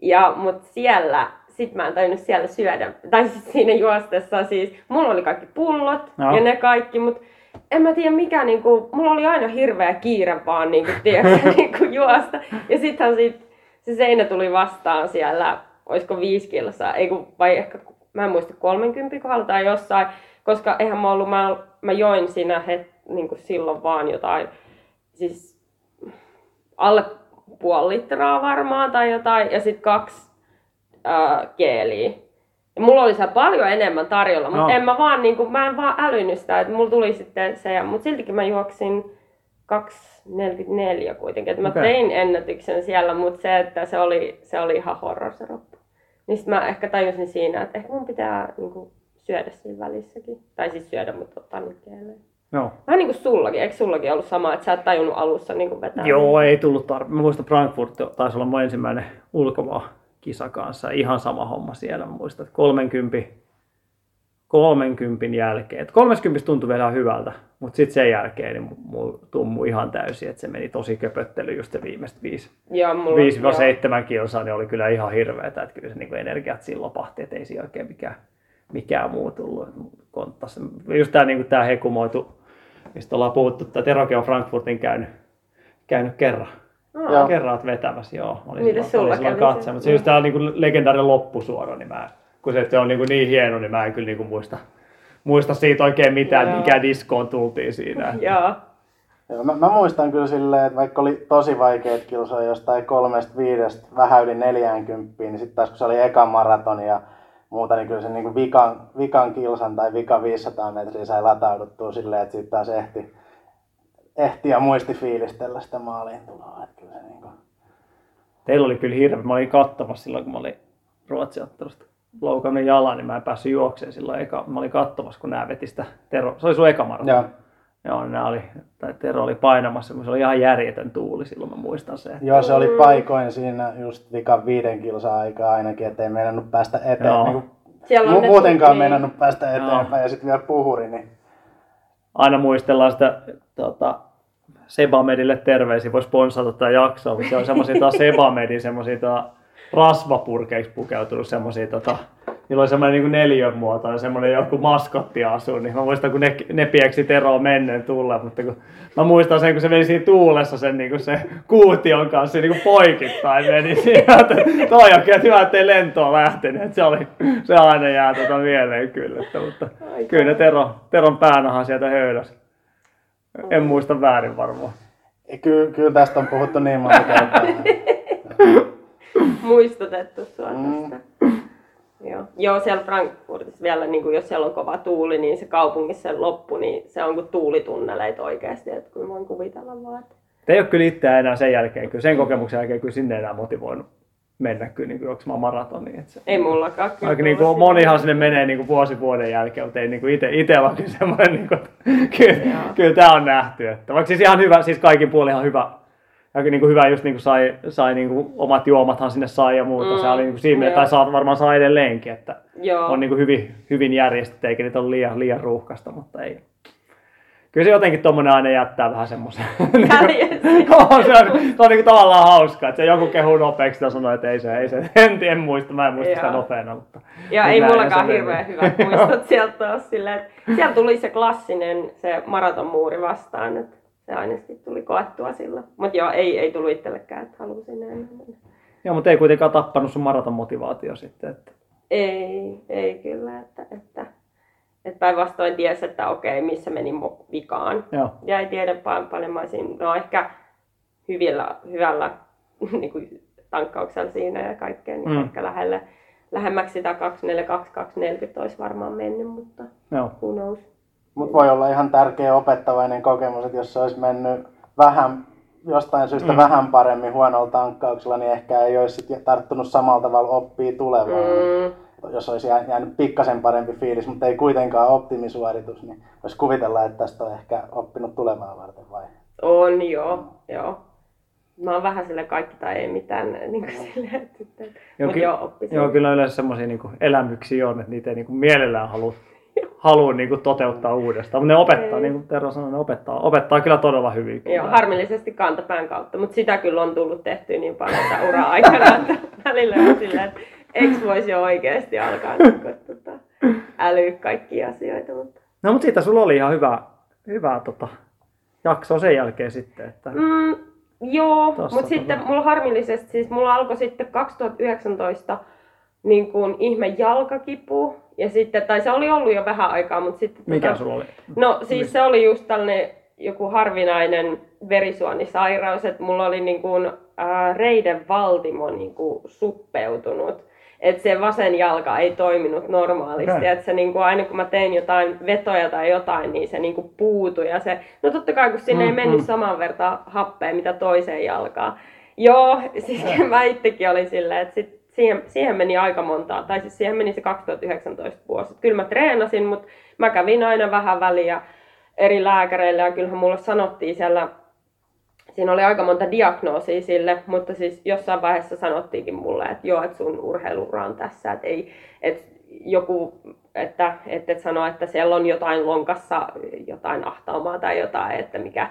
Ja, mut siellä, sit mä en tajunnut siellä syödä. Tai siis siinä juostessa siis, mulla oli kaikki pullot Joo. ja ne kaikki, mut en mä tiedä mikä, niinku, mulla oli aina hirveä kiire vaan niinku, tiedätkö, (laughs) niinku juosta. Ja sittenhän sit, se seinä tuli vastaan siellä, olisiko viisi kilsaa, ei kun, vai ehkä, mä en muista 30 kohdalla tai jossain, koska eihän mä ollut, mä, mä join siinä het, niin kuin silloin vaan jotain, siis alle puoli litraa varmaan tai jotain, ja sitten kaksi ää, geeliä. Ja mulla oli siellä paljon enemmän tarjolla, mutta No. en mä vaan, niin kuin, mä en vaan älynyt sitä, että mulla tuli sitten se, ja- mutta siltikin mä juoksin 2.44 kuitenkin, että mä Okei. tein ennätyksen siellä, mutta se, että se oli, se oli ihan horror se. Niin sit mä ehkä tajusin siinä, että ehkä mun pitää niin kuin, syödä siinä välissäkin. Tai siis syödä, mutta ottaa nyt jälleen. Joo. Vähän niin kuin sullakin, eikö sullakin ollut sama, että sä et tajunnut alussa niin vetää? Joo, ei tullut tarpeen. Mä muistan Frankfurt taisi olla mun ensimmäinen ulkomaan kisa kanssa. Ihan sama homma siellä. Mä muistan, että 30, 30 jälkeen. Et 30 tuntui vielä hyvältä, mutta sitten sen jälkeen niin mulla tummui ihan täysin, että se meni tosi köpöttely just se viimeiset 5 Joo, mulla, joo. 5-7 kilsaa, niin oli kyllä ihan hirveetä, että kyllä se niin energiat siinä lopahti, että ei siinä oikein mikään, mikään muu tullut. Konttas. Just tämä niin tää hekumoitu, mistä ollaan puhuttu, että Teroke on Frankfurtin käynyt, käynyt kerran. Kerran oot vetämässä, joo. Mä olin Mites silloin, sulla silloin kävi se? katsoa, mutta se just on niin legendaarinen loppusuora, niin mä, kun se että on niin, niin hieno, niin mä en kyllä niin muista, muista siitä oikein mitään, Joo. mikä diskoon tultiin siinä. (laughs) Joo. Joo, mä, mä, muistan kyllä silleen, että vaikka oli tosi vaikeat kilsoja jostain kolmesta viidestä vähän yli 40, niin sitten taas kun se oli eka maraton ja muuta, niin kyllä se niin vikan, vikan kilsan tai vika 500 metriä sai latauduttua silleen, että sitten taas ehti, ehti ja muisti fiilistellä sitä maaliin tuloa. Että kyllä se niin kuin... Teillä oli kyllä hirveä. Mä olin katsomassa silloin, kun mä olin Ruotsiottelusta loukannut jalan, niin mä en päässyt juokseen silloin. Eka, mä olin katsomassa, kun nää veti sitä Tero. Se oli sun eka maraton. Joo. Joo, nää oli, tai Tero oli painamassa, se oli ihan järjetön tuuli silloin, mä muistan sen. Joo, se oli paikoin siinä just vikan viiden kilsan aikaa ainakin, ettei meinannut päästä eteen. Joo. Niin kuin, Siellä on muutenkaan niin. meinannut päästä Joo. eteenpäin ja sitten vielä puhuri, niin Aina muistellaan sitä tota, Sebamedille terveisiä, voi sponsata tätä jaksoa, mutta se on semmoisia taas Sebamedin semmoisia rasvapurkeiksi pukeutunut semmoisia tota, Niillä oli semmoinen niin neljön muoto ja semmoinen joku maskotti asuu, niin mä muistan, kun ne, ne pieksi Teroa menneen tulla, mutta kun mä muistan sen, kun se meni siinä tuulessa sen niin kuin se kuution kanssa niin kuin poikittain meni (laughs) siinä, että toi on kyllä hyvä, ettei lentoa lähtenyt, että se, oli, se aina jää tota mieleen kyllä, että, mutta Ai kyllä ne Tero, Teron päänahan sieltä höydäsi. En muista väärin varmaan. Kyllä, kyllä tästä on puhuttu niin monta kertaa. (laughs) muistutettu sua Mm. tästä. Joo. Joo, siellä Frankfurtissa vielä, niin kuin jos siellä on kova tuuli, niin se kaupungissa se loppu, niin se on kuin tuulitunneleita oikeasti, että kyllä voin kuvitella vaan. Että... Te ei ole kyllä itseään enää sen jälkeen, kyllä sen kokemuksen jälkeen kyllä sinne enää motivoinut mennä kyllä niin juoksemaan maratoniin. Että se, Ei mullakaan kyllä. Vaikka niin kuin monihan sinne menee niin kuin vuosi vuoden jälkeen, mutta ei niin kuin ite, itsellä on kyllä semmoinen, niin kuin, että (laughs) kyllä, kyllä tämä on nähty. Että vaikka siis ihan hyvä, siis kaikin puolin ihan hyvä, ja niin kuin hyvä just niin kuin sai, sai niin kuin omat juomathan sinne sai ja muuta. Mm, se oli niin kuin siinä, joo. tai saa, varmaan saa edelleenkin, että Joo. on niin kuin hyvin, hyvin järjestetty, eikä niitä ole liian, liian ruuhkasta, mutta ei. Kyllä se jotenkin tuommoinen aina jättää vähän semmoisen. (laughs) Joo, (laughs) se on, se on niin tavallaan hauskaa, että se joku kehuu nopeaksi ja sanoo, että ei se, ei se, en, en muista, mä en muista sitä Joo. nopeana, mutta... Ja mutta ei mullakaan hirveän hyvät (laughs) muistot sieltä taas silleen, että siellä tuli se klassinen, se maratonmuuri vastaan, että se ainakin tuli koettua sillä. Mutta joo, ei, ei tullut itsellekään, että halusin enää mennä. Joo, mutta ei kuitenkaan tappanut sun maraton motivaatio sitten, että... Ei, ei kyllä, että, että, että päinvastoin ties, että okei, missä meni mo- vikaan. Joo. Ja ei tiedä paljon, paljon mä olisin, no ehkä hyvillä, hyvällä (laughs) niin kuin, tankkauksella siinä ja kaikkea, niin Mm. ehkä lähelle, lähemmäksi sitä 242, 240 olisi varmaan mennyt, mutta Joo. who knows. Mutta voi olla ihan tärkeä opettavainen kokemus, että jos se olisi mennyt vähän, jostain syystä Mm. vähän paremmin huonolla tankkauksella, niin ehkä ei olisi sit tarttunut samalla tavalla oppia tulevaan. Mm. Jos olisi jää- jäänyt pikkasen parempi fiilis, mutta ei kuitenkaan optimisuoritus, niin voisi kuvitella, että tästä on ehkä oppinut tulevaa varten vai? on joo, joo. Mä oon vähän sille kaikki tai ei mitään, niin kuin silleen, että, Joo, mutta ky- joo. Joo, kyllä yleensä semmoisia niin elämyksiä on, että niitä ei niin kuin mielellään halua, halua niin kuin toteuttaa uudestaan. Mutta ne opettaa, niin kuin Tero sanoi, ne opettaa, opettaa kyllä todella hyvin. Kyllä. Joo, harmillisesti kantapään kautta, mutta sitä kyllä on tullut tehtyä niin paljon että ura aikana, että välillä on silleen, että eikö voisi jo oikeasti alkaa niin kuin, tota, älyä kaikkia asioita. Mutta... No mutta siitä sulla oli ihan hyvä, hyvä tota, jakso sen jälkeen sitten. Että... Mm, joo, mutta sitten tota- mulla harmillisesti, siis mulla alkoi sitten 2019 niin kuin ihme jalkakipu. Ja sitten, tai se oli ollut jo vähän aikaa, mutta sitten... Mikä tota- sulla oli? No siis se oli just tällainen joku harvinainen verisuonisairaus, että mulla oli niin kuin, ää, reiden valtimo niin kuin suppeutunut. Että se vasen jalka ei toiminut normaalisti. Okay. Että se niin kuin, aina kun mä tein jotain vetoja tai jotain, niin se niin kuin puutui. Ja se, no totta kai kun sinne Mm, ei mennyt mm. saman verran happea mitä toiseen jalkaan. Joo, (laughs) siis mä itsekin olin silleen, että sit siihen, siihen meni aika montaa, tai siis siihen meni se 2019 vuosi. Kyllä mä treenasin, mutta mä kävin aina vähän väliä eri lääkäreille ja kyllähän mulle sanottiin siellä, siinä oli aika monta diagnoosia sille, mutta siis jossain vaiheessa sanottiinkin mulle, että joo, että sun urheiluura on tässä, että ei, että joku, että, että et sano, että siellä on jotain lonkassa, jotain ahtaumaa tai jotain, että mikä,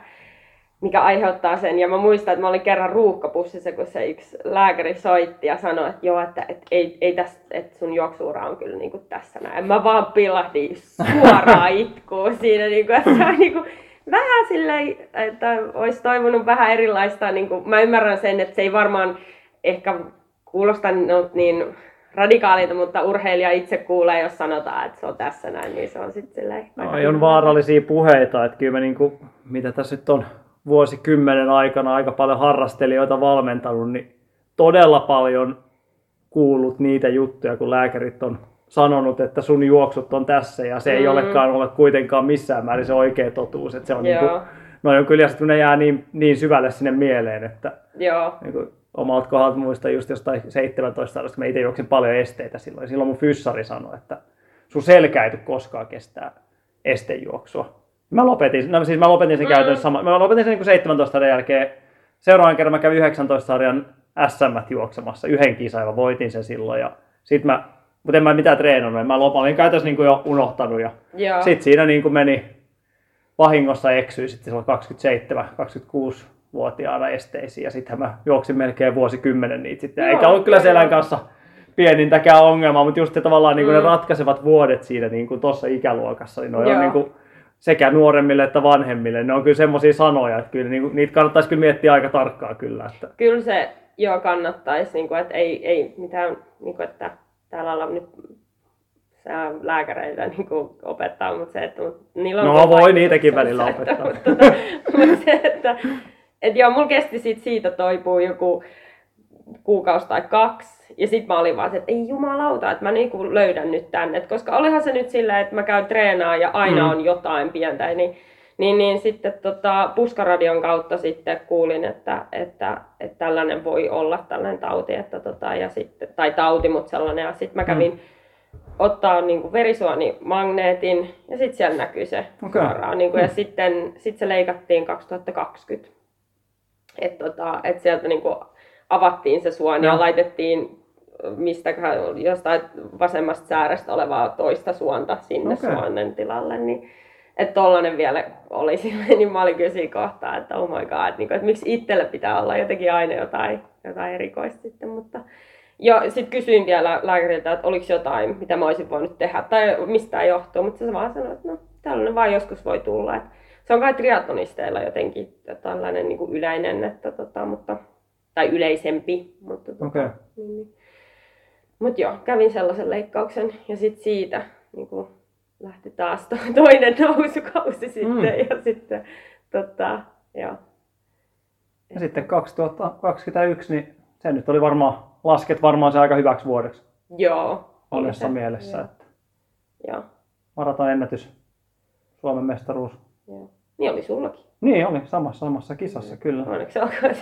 mikä aiheuttaa sen. Ja mä muistan, että mä olin kerran ruuhkapussissa, kun se yksi lääkäri soitti ja sanoi, että joo, että, että ei, ei tässä, että sun juoksuura on kyllä niin kuin tässä näin. Mä vaan pilahdin suoraan (laughs) itkuun siinä, niin kuin, että se on niin kuin, vähän silleen, että olisi toivonut vähän erilaista. Niin kuin, mä ymmärrän sen, että se ei varmaan ehkä kuulosta no, niin radikaalilta, mutta urheilija itse kuulee, jos sanotaan, että se on tässä näin, niin se on sitten silleen... No, on vaarallisia puheita, että kyllä mä niinku, mitä tässä nyt on vuosikymmenen aikana aika paljon harrastelijoita valmentanut, niin todella paljon kuullut niitä juttuja, kun lääkärit on sanonut, että sun juoksut on tässä ja se ei Mm. olekaan ole kuitenkaan missään määrin se oikea totuus. Että se on Joo. niinku, no on kyllä, kun ne jää niin, niin syvälle sinne mieleen, että Joo, niin kuin omalta kohdalta muistan just jostain 17 sarjasta, kun mä itse juoksin paljon esteitä silloin. Silloin mun fyssari sanoi, että sun selkä ei koskaan kestää estejuoksua. Mä lopetin, no siis mä lopetin sen Mm. käytännössä sama, mä lopetin sen niin kuin 17 sarjan jälkeen. Seuraavan kerran mä kävin 19 sarjan SM juoksemassa, yhden kisan ja voitin sen silloin. Ja sit mä, mutta en mä mitään treenannut, mä lop- olin käytännössä niin kuin jo unohtanut. Ja joo. sitten siinä niin kuin meni vahingossa eksyi sitten silloin 27, 26 vuotiaana esteisiin ja sittenhän mä juoksin melkein vuosikymmenen niitä sitten. Joo, Eikä ollut kyllä selän kanssa pienintäkään ongelmaa, mutta just se tavallaan niin kuin Mm. ne ratkaisevat vuodet siinä niin kuin tuossa ikäluokassa, niin ne on niin kuin sekä nuoremmille että vanhemmille. Ne on kyllä semmoisia sanoja, että kyllä niin kuin, niitä kannattaisi kyllä miettiä aika tarkkaan kyllä. Että, Kyllä se joo kannattaisi, niin kuin, että ei, ei mitään, niin kuin, että täällä ollaan nyt lääkäreitä niin kuin, opettaa, mutta se, että mut, niillä on No, voi niitäkin välillä että- opettaa. Mutta, tota, (laughs) mutta se, että, että joo, mulla kesti sit siitä toipuu joku kuukausi tai kaksi. Ja sitten mä olin vaan että ei jumalauta, että mä niinku löydän nyt tänne. Et koska olihan se nyt sillä, että mä käyn treenaamaan ja aina Mm. on jotain pientä. Niin, niin, niin sitten tota, Puskaradion kautta sitten kuulin, että, että, että tällainen voi olla tällainen tauti. Että tota, ja sitten, tai tauti, mutta sellainen. Ja sitten mä kävin ottaa niin verisuonimagneetin ja sitten siellä näkyy se Okei. suoraan. Niin kuin, ja sitten sit se leikattiin 2020. Että tota, et sieltä niin kuin avattiin se suoni Joo. ja laitettiin mistäkään jostain vasemmasta säärestä olevaa toista suonta sinne okay. suonen tilalle. Niin, että tollanen vielä oli silleen, niin mä olin kyllä siinä kohtaa, että oh my god, niin kuin, että miksi itselle pitää olla jotenkin aina jotain, jotain erikoista sitten, mutta ja sitten kysyin vielä lääkäriltä, että oliko jotain, mitä mä olisin voinut tehdä tai mistä tämä johtuu, mutta se vaan sanoi, että no tällainen vaan joskus voi tulla. Että se on kai triatlonisteilla jotenkin tällainen niin kuin yleinen, että tota, mutta, tai yleisempi. Mutta tota, Okei. niin, niin. Mut joo, kävin sellaisen leikkauksen ja sitten siitä niin kuin, lähti taas to, (laughs) toinen nousukausi sitten Mm. ja sitten tota, joo. Ja sitten 2021, niin se nyt oli varmaan, lasket varmaan se aika hyväksi vuodeksi Joo. monessa mielessä. Joo. Että Joo. maraton ennätys, Suomen mestaruus. Joo. Niin oli sullakin. Niin oli, samassa, samassa kisassa kyllä. Onneksi olkoon.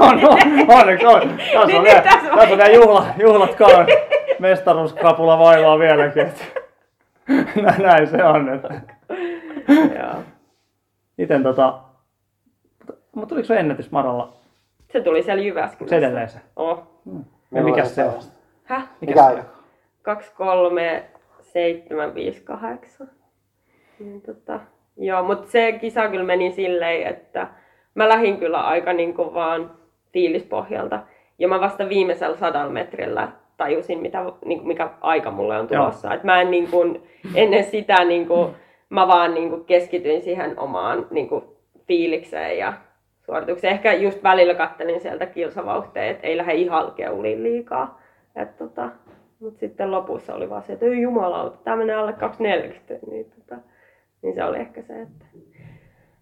(laughs) on, on, onneksi on. Tässä on Niin, vielä, tässä on vielä juhla, juhlatkaan. Mestaruuskrapula vaivaa vieläkin. (laughs) Näin se on. Että. Joo. Iten tota, mutta tuliko se ennätys Maralla? Se tuli siellä Jyväskylässä. se edelleen se? Oh. Ja mikä se on? Häh? Mikä, Mikä se on? on? 2, 3, 7, 5, 8. Niin, tota, joo, mutta se kisa kyllä meni silleen, että mä lähdin kyllä aika niin kuin vaan fiilispohjalta. Ja mä vasta viimeisellä sadalla metrillä tajusin, mitä, niin kuin, mikä aika mulle on tulossa. Et mä en niin kuin, ennen sitä niin kuin, mä vaan niin kuin, keskityin siihen omaan niin kuin, fiilikseen ja suoritukseen. Ehkä just välillä kattelin sieltä kilsavauhteja, että ei lähde ihan keuliin liikaa. Et, tota, mutta sitten lopussa oli vaan se, että ei jumalauta, tämä menee alle 240. Niin, tota, niin se oli ehkä se, että...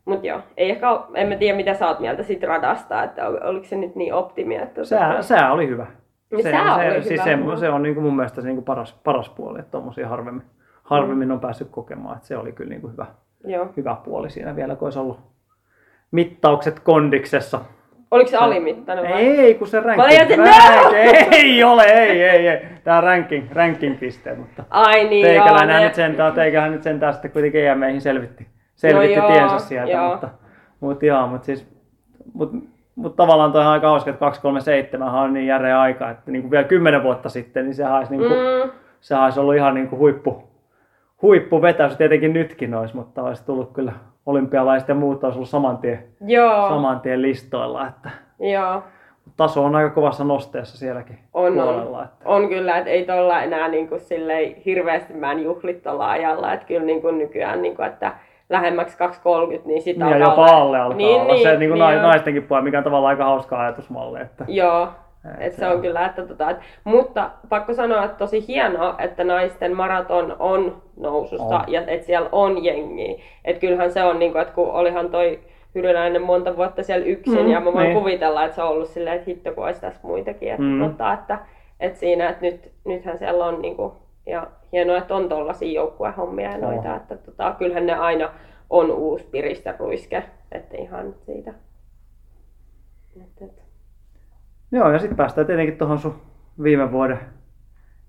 Mut joo, ei ehkä, oo- en mä tiedä mitä sä oot mieltä siitä radasta, että ol- oliko se nyt niin optimia, että... Sää, sää oli hyvä. Niin se, sää se, oli siis hyvä. Se, se on niin kuin mun mielestä se niin kuin paras, paras puoli, että tommosia harvemmin, harvemmin on päässyt kokemaan. Että se oli kyllä niin kuin hyvä, Joo. hyvä puoli siinä vielä, kun olisi ollut mittaukset kondiksessa. Oliko se alimittainen vai? Ei, kun se ranking. olin, että rank- ei ole, ei, ei, ei. Tää on ranking, ranking piste, mutta Ai niin teikäläinen joo, nyt sentään, teikähän nyt sentään sitten kuitenkin EMEihin selvitti, selvitti No joo, tiensä sieltä, joo. mutta, mutta joo, mutta siis, mutta, mutta tavallaan toi on aika hauska, että 237 on niin järeä aika, että niin kuin vielä 10 vuotta sitten, niin sehän olisi, niin kuin, Mm, sehän olisi ollut ihan niin kuin huippu, huippuvetäys, tietenkin nytkin olisi, mutta olisi tullut kyllä olympialaiset ja muut olisi ollut saman tien, joo, saman tien listoilla, että joo. taso on aika kovassa nosteessa sielläkin On, puolella. on. Että. on kyllä, että ei tuolla enää niin kuin silleen hirveästi mä en juhlit tuolla ajalla, että kyllä niin kuin nykyään, niin kuin, että lähemmäksi 230, niin sitä Niin, ja alkaa jopa alle alkaa niin, olla. Niin, se niin kuin niin, naistenkin puolella, mikä on tavallaan aika hauska ajatusmalli. Että, Joo, Et et se se on on- kyllä, että tota, et, mutta pakko sanoa, että tosi hienoa, että naisten maraton on nousussa On. ja että siellä on jengiä. Että kyllähän se on, niin kuin, että kun olihan toi Hyryläinen monta vuotta siellä yksin Mm, ja mä voin niin. kuvitella, että se on ollut silleen, että hitto kun olisi tässä muitakin. Että, Mm. tota, että, että siinä, että nyt, nythän siellä on niin kuin, ja hienoa, että on tollasia joukkuehommia ja noita, On. että tota, kyllähän ne aina on uusi piristeruiske, että ihan siitä. Et, et. Joo, ja sitten päästään tietenkin tuohon sun viime vuoden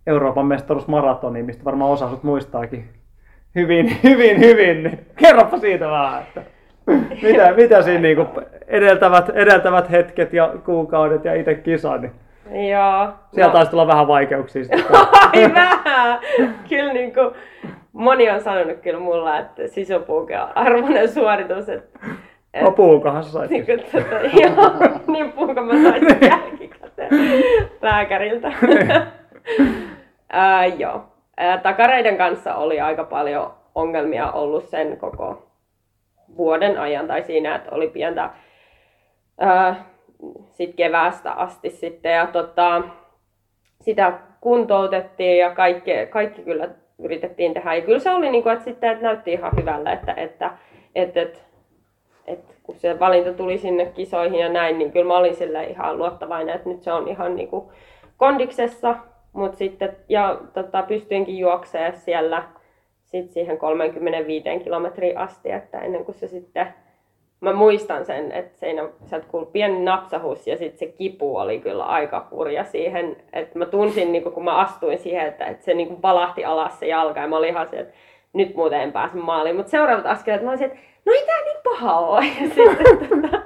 Euroopan mestaruusmaratoniin, mistä varmaan osa sut muistaakin hyvin, (laughs) hyvin, hyvin. Kerropa siitä vähän, että mitä, (laughs) mitä siinä niinku edeltävät, edeltävät hetket ja kuukaudet ja itse kisa, niin Joo. siellä no- taisi tulla vähän vaikeuksia sitten. (laughs) Ai vähän! Kyllä niin kuin, moni on sanonut kyllä mulla, että sisopuuke on arvoinen suoritus. Että, et, No puukohan sä sait. niin kuin, tota, joo, (laughs) niin puuka mä sain sen jälkikäteen lääkäriltä. (laughs) Ää, joo. Ää, takareiden kanssa oli aika paljon ongelmia ollut sen koko vuoden ajan, tai siinä, että oli pientä ää, sit keväästä asti sitten. Ja tota, sitä kuntoutettiin ja kaikki, kaikki kyllä yritettiin tehdä. Ja kyllä se oli niin kuin, että sitten että näytti ihan hyvälle, että, että, että, että, että kun se valinta tuli sinne kisoihin ja näin, niin kyllä mä olin sille ihan luottavainen, että nyt se on ihan niin kuin kondiksessa. Mut sitten, ja tota, pystyinkin juoksemaan siellä sit siihen 35 kilometriin asti, että ennen kuin se sitten mä muistan sen, että siinä sieltä kuului pieni napsahus ja sitten se kipu oli kyllä aika kurja siihen, että mä tunsin niin kun mä astuin siihen, että, että se niin valahti alas se jalka ja mä olin ihan se, että nyt muuten en pääse maaliin. Mutta seuraavat askeleet mä olisin, että no ei tää niin paha ole. (laughs) Ja sitten, tota,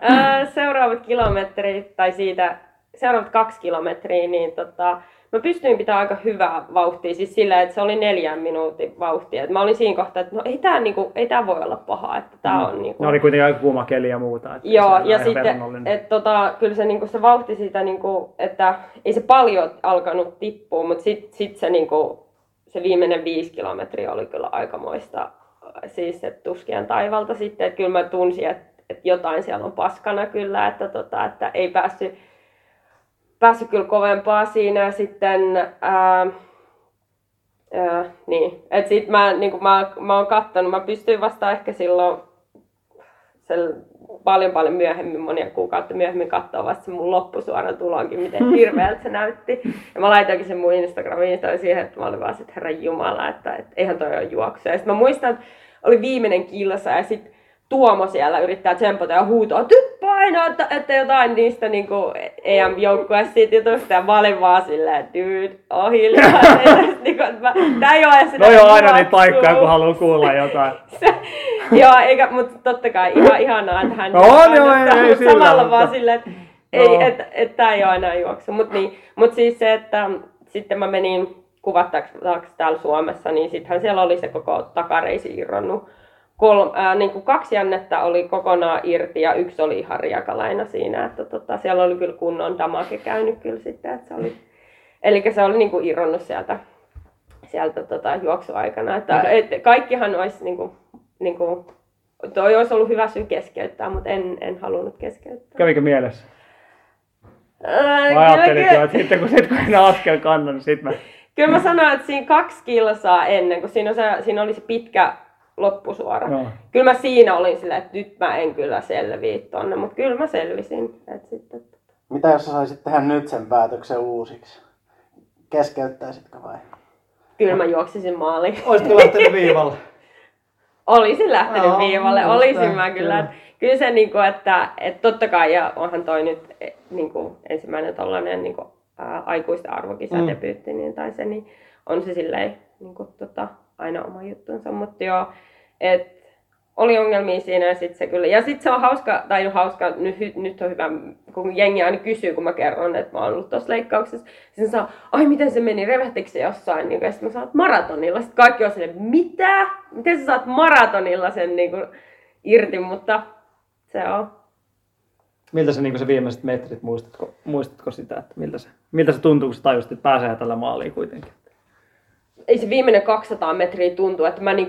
ää, seuraavat kilometrit tai siitä seuraavat kaksi kilometriä, niin tota, mä pystyin pitämään aika hyvää vauhtia, siis sillä, että se oli neljän minuutin vauhtia. Et mä olin siinä kohtaa, että no ei tää, niinku, ei tää voi olla paha, että tää on niinku... Ne oli kuitenkin aika kuuma keli ja muuta. Että Joo, ja sitten, että tota, kyllä se, niinku, se vauhti siitä, niinku, että ei se paljon alkanut tippua, mutta sitten sit se, niinku, se viimeinen viisi kilometriä oli kyllä aikamoista, siis että tuskien taivalta sitten, että kyllä mä tunsin, että, että jotain siellä on paskana kyllä, että, tota, että ei päässyt, päässyt kyllä kovempaa siinä ja sitten ää, ää, niin, että sit mä, niin mä, mä oon kattonut, mä pystyin vasta ehkä silloin sen paljon paljon myöhemmin, monia kuukautta myöhemmin katsoa vasta se mun loppusuoran tulonkin, miten (laughs) hirveältä se näytti. Ja mä laitoinkin sen mun Instagramiin siihen, että mä olin vaan että herran jumala, että, että eihän toi ole juoksu. Ja sitten mä muistan, että oli viimeinen kilsa ja sitten Tuomo siellä yrittää tsempata ja huutaa, typpä aina, että, että jotain niistä niin EM-joukkueesta siitä jutusta ja mä olin vaan silleen, dude, oh hiljaa. niin kuin, mä, tää ei ole sitä No joo, aina niitä paikkoja, kun haluaa kuulla jotain. (laughs) joo, eikä, mutta totta kai ihan ihanaa, että hän No on, joo, ei, ei sillä, samalla mutta- vaan silleen, että ei, Joo. että et, tää ei ole aina juoksu. Mutta niin, mut siis se, että sitten mä menin kuvattaaksi täällä Suomessa, niin sittenhän siellä oli se koko takareisi irronnut. Kol, ää, niin kuin kaksi jännettä oli kokonaan irti ja yksi oli ihan riakalaina siinä, että tota, siellä oli kyllä kunnon damake käynyt kyllä sitten, että se oli, eli se oli niin kuin irronnut sieltä, sieltä tota, juoksuaikana, että et, kaikkihan olisi niin kuin, niin kuin, toi olisi ollut hyvä syy keskeyttää, mutta en, en halunnut keskeyttää. Kävikö mielessä? Ää, Mä ajattelin jo, että sitten kun, sit, kun en askel kannan, niin sit mä... Kyllä mä sanoin, että siinä kaksi kilsaa ennen, kun siinä, on se, siinä oli se pitkä loppusuora. Joo. Kyllä mä siinä olin silleen, että nyt mä en kyllä selviä tonne, mutta kyllä mä selvisin. Et sitten, Mitä jos sä saisit tehdä nyt sen päätöksen uusiksi? Keskeyttäisitkö vai? kyllä mä juoksisin maaliin. Olisitko lähtenyt viivalle? (laughs) Olisin lähtenyt Joo, viivalle, olisin mä kyllä. kyllä. Kyllä se niinku, että, että totta kai, ja onhan toi nyt eh, niinku, ensimmäinen tollanen niinku, ää, aikuisten arvokisadebyytti, niin, tai se, niin on se silleen niinku, tota, aina oma juttunsa, mutta joo, et, oli ongelmia siinä ja sitten se kyllä. Ja sitten se on hauska, tai no hauska, nyt, nyt on hyvä, kun jengi aina kysyy, kun mä kerron, että mä oon ollut tuossa leikkauksessa. Sitten saa, ai miten se meni, revehtikö se jossain? Niin, ja sitten mä saat maratonilla. Sitten kaikki on silleen, mitä? Miten sä saat maratonilla sen niin kuin, irti? Mutta se on. Miltä se, niin se viimeiset metrit, muistatko, muistatko sitä, että miltä se, miltä se tuntuu, kun sä tajusit, että pääsee tällä maaliin kuitenkin? Ei se viimeinen 200 metriä tuntuu, että mä niin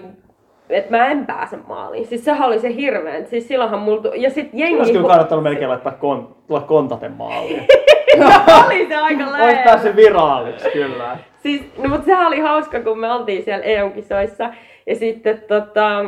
että mä en pääse maaliin. Siis sehän oli se hirveän. Siis silloinhan mulla... tu- Ja sit jengi... Olisi kyllä kannattanut melkein laittaa kon, tulla kontaten maaliin. (laughs) oli se aika Olisi lähellä. päässyt viraaliksi kyllä. Siis, no mutta sehän oli hauska, kun me oltiin siellä EU-kisoissa. Ja sitten tota...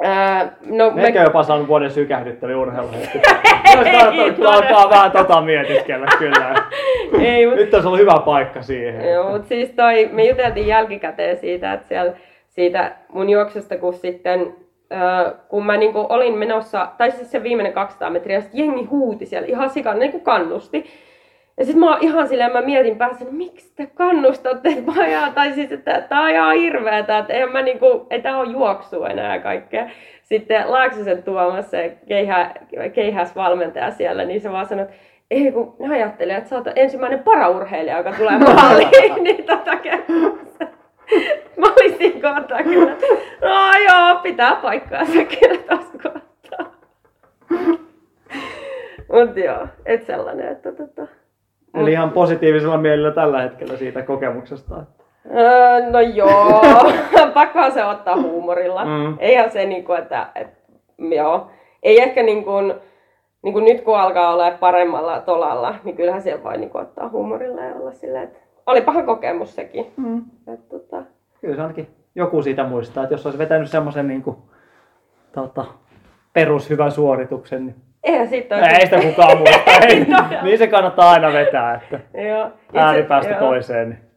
Ää, no, me, Meikä jopa saanut vuoden sykähdyttäviä urheiluhetki. (laughs) Kannattanut kyllä alkaa vähän tota mietiskellä kyllä. (laughs) ei, mut, Nyt olisi ollut hyvä paikka siihen. joo, mut siis toi, me juteltiin jälkikäteen siitä, että siellä, siitä mun juoksusta, kun sitten ää, kun mä niinku olin menossa, tai siis se viimeinen 200 metriä, jengi huuti siellä ihan sikana, niinku kannusti. Ja sitten mä oon ihan silleen, mä mietin päässä, että miksi te kannustatte, että mä ajaa, tai siis, että tää on ihan hirveetä, että en mä niinku, ei tää on juoksua enää kaikkea. Sitten Laaksosen Tuomas, se keihä, keihäsvalmentaja siellä, niin se vaan sanoi, että ei kun ne ajattelee, että sä oot ensimmäinen paraurheilija, joka tulee (laughs) maaliin, (laughs) niin tota. Mä olin siinä kohtaa kyllä, no joo, pitää paikkaansa kyllä tossa kohtaa. (laughs) Mut joo, et sellainen, että tota... Eli ihan positiivisella mielellä tällä hetkellä siitä kokemuksesta. että- Öö, no joo, (laughs) pakkohan se ottaa huumorilla. Mm. Eihän se niinku, että, et, joo. Ei ehkä niinku, niinku nyt kun alkaa olla paremmalla tolalla, niin kyllähän siellä voi niinku ottaa huumorilla ja olla silleen, että olipahan kokemus sekin. Mm. Et, tota, Kyllä se ainakin joku siitä muistaa, että jos olisi vetänyt semmoisen niin tota, perushyvän suorituksen, niin eihän siitä ei sitä kukaan muista. (laughs) Ei, niin se kannattaa aina vetää, että Joo. Ääripäästä joo. toiseen. Niin.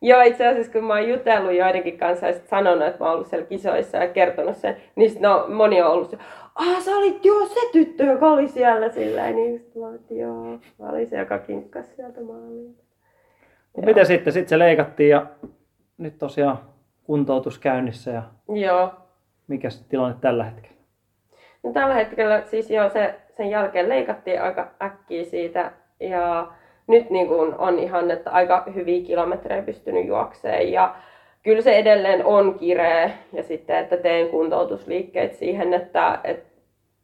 Joo, itse asiassa kun mä oon jutellut joidenkin kanssa ja sit sanonut, että mä oon ollut siellä kisoissa ja kertonut sen, niin sit no, moni on ollut se, ah sä olit joo se tyttö, joka oli siellä silleen, niin sit mä että joo, mä olin se, joka kinkkasi sieltä maaliin. Mut miten sitten? Sitten se leikattiin ja nyt tosiaan kuntoutus käynnissä ja Joo. mikä tilanne tällä hetkellä? No tällä hetkellä siis joo, se, sen jälkeen leikattiin aika äkkiä siitä. Ja nyt niin kuin on ihan, että aika hyviä kilometrejä pystynyt juokseen. Ja kyllä se edelleen on kireä. Ja sitten, että teen kuntoutusliikkeet siihen, että, että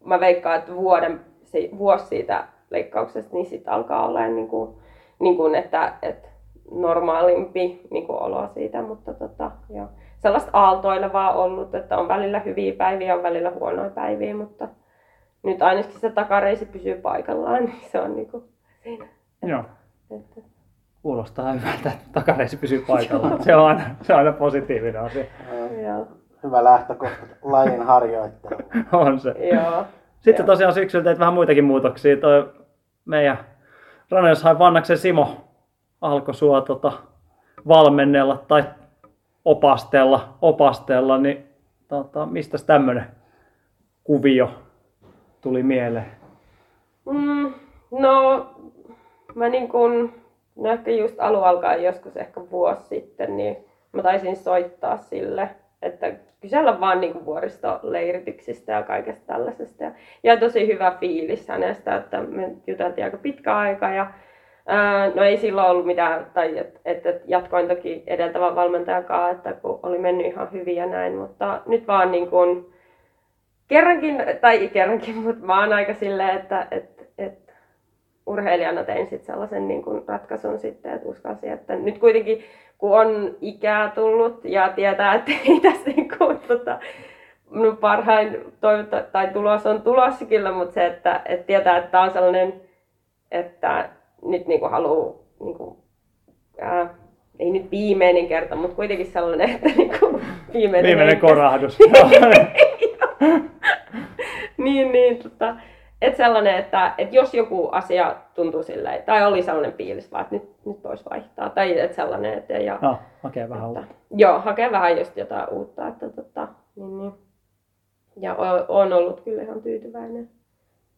mä veikkaan, että vuoden, vuosi siitä leikkauksesta, niin sitten alkaa olla niin kuin, niin kuin että, että normaalimpi niin kuin olo siitä, mutta tota, joo. sellaista aaltoilevaa ollut, että on välillä hyviä päiviä, on välillä huonoja päiviä, mutta nyt ainakin se takareisi pysyy paikallaan, niin se on niin kuin siinä. Joo. Että, Kuulostaa hyvältä, että takareisi pysyy (laughs) paikallaan. se, on aina, se on aina positiivinen asia. joo. Hyvä lähtökohta lajin harjoittelu. (laughs) On se. Joo. Sitten Joo. tosiaan syksyllä teit vähän muitakin muutoksia. Toi meidän Ranelshain Vannaksen Simo alkoi sua tota, valmennella tai opastella, opastella, niin tota, mistä tämmöinen kuvio tuli mieleen? Mm, no, mä niin kun, no ehkä just alun alkaen joskus ehkä vuosi sitten, niin mä taisin soittaa sille, että kysellä vaan niin vuoristoleirityksistä ja kaikesta tällaisesta. Ja, tosi hyvä fiilis hänestä, että me juteltiin aika pitkä aika ja no ei silloin ollut mitään, tai että et, et jatkoin toki edeltävän valmentajakaan, että kun oli mennyt ihan hyvin ja näin, mutta nyt vaan niin kun, kerrankin, tai kerrankin, (laughs) mutta mä oon aika silleen, että, että, että urheilijana tein sitten sellaisen niin kuin ratkaisun sitten, että uskalsin, että nyt kuitenkin kun on ikää tullut ja tietää, että (laughs) ei tässä niin kuin, tota, no parhain toivota, tai tulos on tulossa kyllä, mutta se, että, että tietää, että tämä on sellainen, että nyt niin kuin haluaa, niin kuin, ää, ei nyt viimeinen kerta, mutta kuitenkin sellainen, että niin kuin (laughs) viimeinen, Viimeinen korahdus. (laughs) niin, niin, tota, et sellainen, että, että jos joku asia tuntuu silleen, tai oli sellainen fiilis vaan, että nyt, nyt voisi vaihtaa, tai että sellainen, että, ja, no, hakee vähän että, uutta. joo, hakee vähän just jotain uutta, että, tota, niin, niin. ja o- on ollut kyllä ihan tyytyväinen.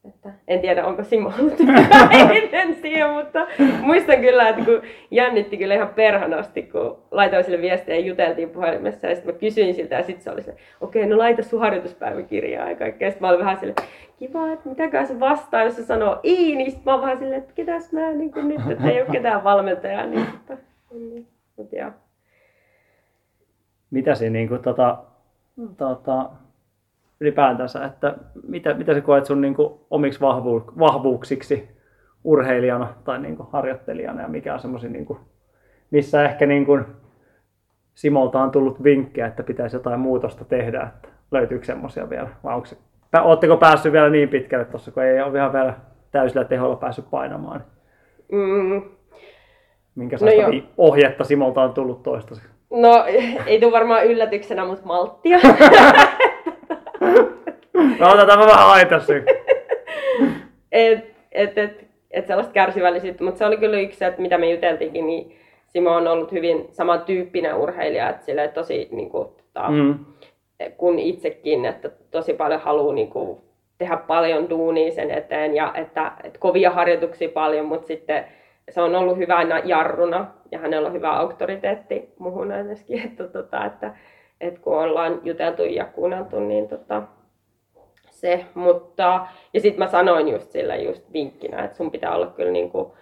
Että en tiedä, onko Simo ollut tyytyväinen siihen, mutta muistan kyllä, että kun jännitti kyllä ihan perhanasti, kun laitoin sille viestiä ja juteltiin puhelimessa ja sitten mä kysyin siltä ja sitten se oli se, okei, no laita sun harjoituspäiväkirjaa ja kaikkea. Sitten mä olin vähän silleen, kiva, että mitäkään se vastaa, jos se sanoo ei, niin sitten mä oon vähän silleen, että ketäs mä niin kuin nyt, että ei ole ketään valmentajaa. Niin, mutta, niin, mutta joo. Mitä se niin kuin, tota, tota, ylipäätänsä, että mitä, mitä sä koet sun niin kuin, omiksi vahvu, vahvuuksiksi urheilijana tai niin kuin, harjoittelijana ja mikä on semmoisia, niin kuin, missä ehkä niin kuin, Simolta on tullut vinkkejä, että pitäisi jotain muutosta tehdä, että löytyykö semmoisia vielä vai onko se, ootteko päässyt vielä niin pitkälle tuossa, kun ei ole ihan vielä täysillä teholla päässyt painamaan, Mm, minkä No no ohjetta Simolta on tullut toistaiseksi? no (laughs) ei tule varmaan yllätyksenä, mutta malttia. (laughs) No otetaan mä vähän aitas (laughs) et, et, et, et sellaista kärsivällisyyttä, mutta se oli kyllä yksi, että mitä me juteltiinkin, niin Simo on ollut hyvin samantyyppinen urheilija, että sille tosi niin kuin, tota, Mm. kun itsekin, että tosi paljon haluaa niin kuin, tehdä paljon duunia sen eteen ja että, että kovia harjoituksia paljon, mutta sitten se on ollut hyvänä jarruna ja hänellä on hyvä auktoriteetti muuhun ainakin, (laughs) että, tota, että, että kun ollaan juteltu ja kuunneltu, niin tota, se, mutta ja sitten mä sanoin just sillä just vinkkinä, että sun pitää olla kyllä niin kuin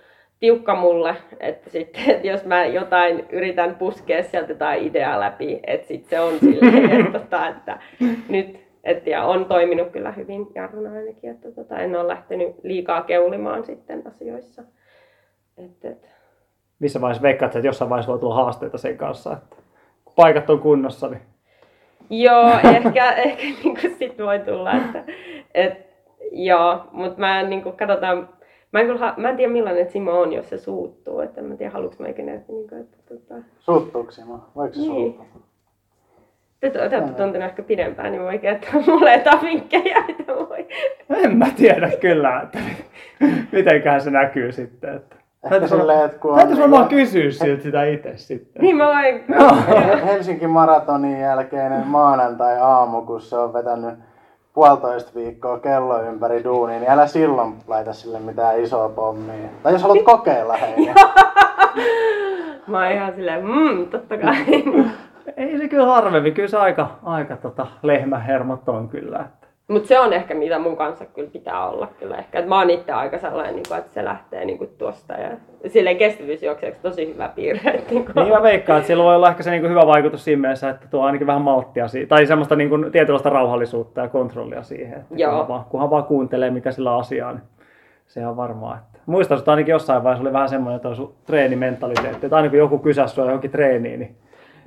tiukka mulle, että sitten, (laughs) että jos mä jotain yritän puskea sieltä jotain ideaa läpi, että sit se on silleen, (laughs) että, tota, että nyt, et, ja on toiminut kyllä hyvin jarruna ainakin, että tota, en ole lähtenyt liikaa keulimaan sitten asioissa. Et, et, missä vaiheessa veikkaat, että jossain vaiheessa voi tulla haasteita sen kanssa, että kun paikat on kunnossa, niin Joo, ehkä, (laughs) ehkä niin kuin sit voi tulla, että et, joo, mutta mä en niin kuin, katsotaan, mä en, kyllä, ha- mä en tiedä millainen Simo on, jos se suuttuu, että en mä tiedä haluuks mä ikinä, että, niin kuin, että tota, Suuttuuko Simo? Voiko se Niin. suuttua? te, te olette tuntenut ehkä pidempään, niin voi kertoa (laughs) mulle jotain vinkkejä, mitä voi. en mä tiedä kyllä, että mitenköhän se näkyy sitten. Että. Ehkä silleen, varmaan- että kun on täytyisi varmaan kysyä siltä sitä itse sitten. Niin mä voin, Hel- (laughs) Helsingin maratonin jälkeinen maanantai-aamu, kun se on vetänyt puolitoista viikkoa kello ympäri duunia, niin älä silloin laita sille mitään isoa pommia. Tai jos haluat kokeilla hei. niin (laughs) mä oon ihan silleen, mm, totta kai. Ei se kyllä harvemmin, kyllä se aika, aika tota, lehmähermot on kyllä. Mutta se on ehkä mitä mun kanssa kyllä pitää olla kyllä ehkä. Et mä oon itse aika sellainen, niin kuin, että se lähtee niin kuin tuosta ja silleen kestävyysjuokseeksi tosi hyvä piirre. että Niin kuin, Niin mä veikkaan, että sillä voi olla ehkä se niin hyvä vaikutus siinä mielessä, että tuo ainakin vähän malttia siihen, tai semmoista niin kuin, tietynlaista rauhallisuutta ja kontrollia siihen. Että Joo. kunhan, vaan, kunhan vaan kuuntelee, mikä sillä asiaa, niin se on varmaa. Että. Muistan, että ainakin jossain vaiheessa oli vähän semmoinen toi sun treenimentaliteetti, että aina kun joku kysäsi sua johonkin treeniin, niin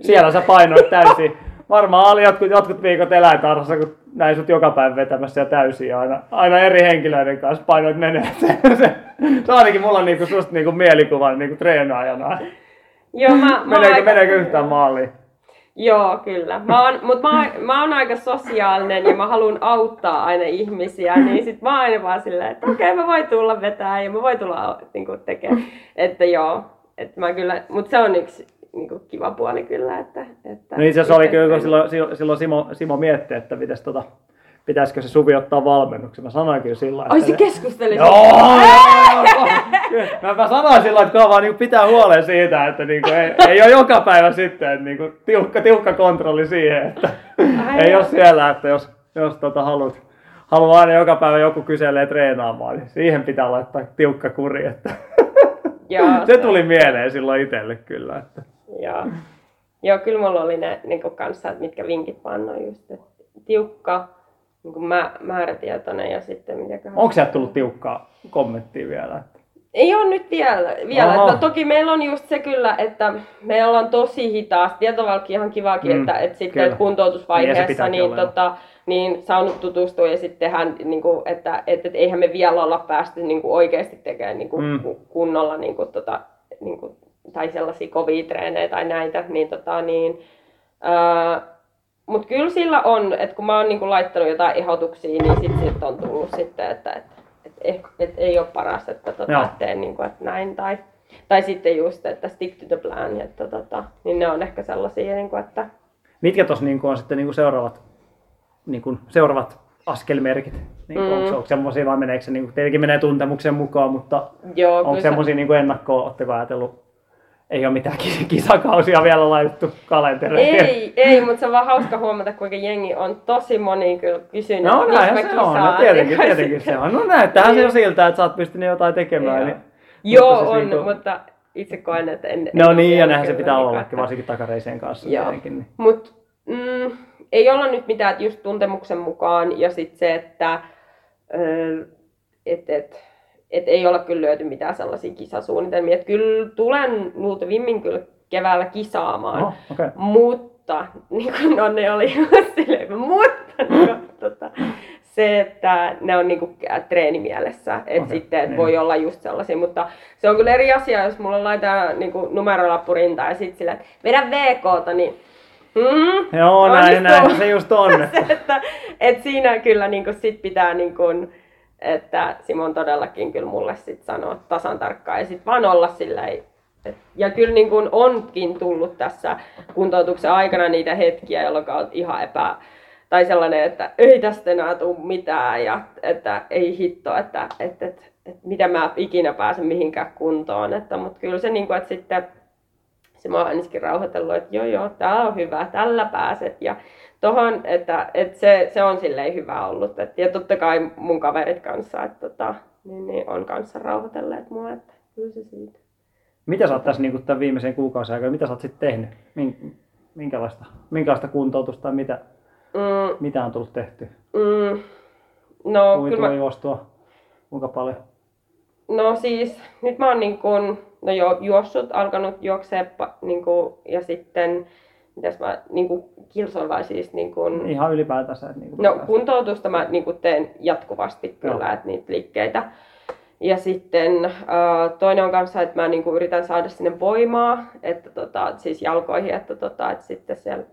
siellä sä painoit täysin. Varmaan oli jotkut, jotkut viikot eläintarhassa, kun näin sut joka päivä vetämässä ja täysin aina, aina eri henkilöiden kanssa painoit menee. (laughs) Se, se, se ainakin mulla on niinku susta niinku mielikuva niinku treenaajana. Joo, mä, mä Meneekö, aika- meneekö yhtään maaliin? Joo, kyllä. Mä oon, mut mä, mä oon aika sosiaalinen ja mä haluan auttaa aina ihmisiä, niin sit mä aina vaan silleen, että okei okay, mä voin tulla vetää ja mä voin tulla niin tekemään. Että joo, että mä kyllä, mut se on yksi niin kuin kiva puoli kyllä. Että, että No itse asiassa oli kyllä, kun silloin, silloin- Simo, Simo mietti, että pitäis, tota, pitäisikö se Suvi ottaa valmennuksen. Mä sanoin kyllä sillä Ai se ne- keskusteli. Joo, joo, joo. Mä, mä sanoin silloin, että vaan niin pitää huolen siitä, että niin kuin, ei, ei ole joka päivä sitten, että niin kuin, tiukka, tiukka kontrolli siihen, että Ai ei ole siellä, että jos, jos tota, haluat, haluaa aina joka päivä joku kyselee treenaamaan, niin siihen pitää laittaa tiukka kuri. Että Joo, (laughs) se tuli mieleen silloin itselle kyllä. Että. Joo. Joo, kyllä mulla oli ne niin kanssa, että mitkä vinkit vaan on just, että tiukka, niin kuin mä, määrätietoinen ja sitten mitäköhän... Onko sieltä tullut tiukkaa kommenttia vielä? Että... Ei ole nyt vielä. vielä. Aha. No, toki meillä on just se kyllä, että me ollaan tosi hitaasti. Tietovalkki ihan kivakin, Mm, että, että sitten kyllä. että kuntoutusvaiheessa Niin, niin, tota, niin saanut tutustua ja sitten tehdään, niin kuin, että, että, että, eihän me vielä olla päästy niin kuin oikeasti tekemään niin kuin, mm. kunnolla niin kuin, tota, niin kuin, tai sellaisia kovia treenejä tai näitä, niin, tota, niin mutta kyllä sillä on, että kun mä oon niinku laittanut jotain ehdotuksia, niin sit, sit on tullut sitten, että et, et, et, et ei ole paras, että tota, et teen niinku, että näin. Tai, tai sitten just, että stick to the plan, että tota, niin ne on ehkä sellaisia, niinku, että Mitkä tuossa niin on sitten niin seuraavat, niin kuin seuraavat askelmerkit? Niin Mm. Onko, onko semmoisia vai meneekö se, niin kuin, tietenkin menee tuntemuksen mukaan, mutta joo, onko kyllä se- semmoisia niin ennakkoa, oletteko ajatellut, ei ole mitään kis- kisakausia vielä laitettu kalentereihin? Ei, ei, mutta se on vaan hauska huomata, kuinka jengi on tosi moni kyllä kysynyt, No näinhän mistä se mä on, no, tietenkin, Niin tietenkin se on. No näyttäähän se jo Niin. siltä, että sä oot pystynyt jotain tekemään. Joo. Niin, Joo, mutta siis on, niinku- mutta itse koen, että en... No en niin, ja näinhän se pitää niinku, olla, että- varsinkin takareisien kanssa Joo. Niin. Mutta mm, ei olla nyt mitään että just tuntemuksen mukaan ja sitten se, että ö, et, et, et ei olla kyllä lyöty mitään sellaisia kisasuunnitelmia. Et kyllä tulen luultavimmin kyllä keväällä kisaamaan, Oho, okei. mutta niin kuin no, ne oli (laughs) silleen, mutta niin kuin, tota, se, että ne on niinku treenimielessä, että Okei, sitten et niin. voi olla just sellaisia, mutta se on kyllä eri asia, jos mulla laitetaan niinku numerolappu rintaan ja sitten silleen, että vedä VKta, niin mm, Joo, näin, näin se just on. (laughs) se, että, että siinä kyllä niinku sit pitää, niinku, että Simon todellakin kyllä mulle sit sanoo tasan tarkkaan ja sitten vaan olla et- ja kyllä niin kuin onkin tullut tässä kuntoutuksen aikana niitä hetkiä, jolloin on ihan epä, tai sellainen, että ei tästä enää tule mitään ja että ei hitto, että, että, että, että mitä mä ikinä pääsen mihinkään kuntoon. Että, mutta kyllä se, niin kuin, että sitten se mä oon ainakin rauhoitellut, että joo joo, tää on hyvä, tällä pääset. Ja tohon, että, että se, se on silleen hyvä ollut. Et, ja totta kai mun kaverit kanssa, että tota, niin, niin on kanssa rauhoitelleet mua, että kyllä se siitä. Mitä sä oot tässä niin tämän viimeisen kuukausien aikana, mitä sä oot sitten tehnyt? Min- Minkälaista, minkälaista kuntoutusta tai mitä, Mm, mitä on tullut tehty? mm, no, kyllä mä, juostua, kuinka paljon? no siis, nyt mä oon niin kun, no jo, juossut, alkanut juoksee pa- niin kun, ja sitten, mitäs mä niin kun, kilsoin vai siis niin kun, Ihan ylipäätänsä. Niin kuin No kuntoutusta mä niin kuin teen jatkuvasti kyllä, Joo. että niitä liikkeitä. Ja sitten äh, toinen on kanssa, että mä niin kuin yritän saada sinne voimaa, että tota, siis jalkoihin, että, tota, että sitten siellä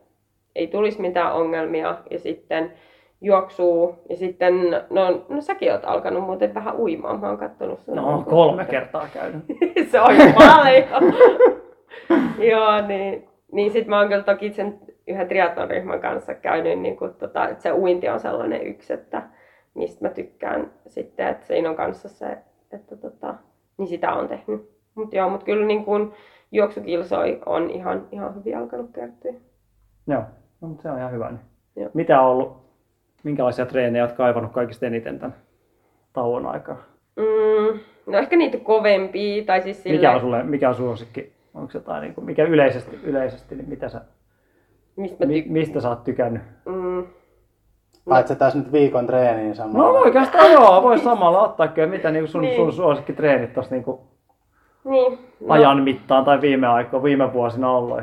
ei tulisi mitään ongelmia. Ja sitten juoksuu. Ja sitten, no, no säkin oot alkanut muuten vähän uimaan. Mä oon kattonut sun. No, kuin- kolme kertaa käynyt. (laughs) se on jo paljon. (laughs) Joo, niin, niin sit mä oon kyllä toki sen yhden triathlon ryhmän kanssa käynyt, niin kuin, tota, että se uinti on sellainen yksi, että mistä mä tykkään sitten, että siinä on kanssa se, että tota, niin sitä on tehnyt. Mutta joo, mut kyllä niin kun juoksukilsoi on ihan, ihan hyvin alkanut kertyä. Joo, no, mutta se on ihan hyvä. Niin. Joo. Mitä on ollut, minkälaisia treenejä olet kaivannut kaikista eniten tämän tauon aikana? Mm, no ehkä niitä kovempia, tai siis Mikä silleen, on sulle, mikä on suosikki? Onko jotain, niin kuin, mikä yleisesti, yleisesti niin mitä sä, mistä mä mi, mistä sä oot tykännyt? Mm, Paitsi tässä nyt viikon treeniin No samalla. oikeastaan joo, voi samalla ottaa kyllä mitä niin sun, Niin. sun suosikkitreenit tuossa niin niin, no, ajan mittaan tai viime aikoina, viime vuosina ollut.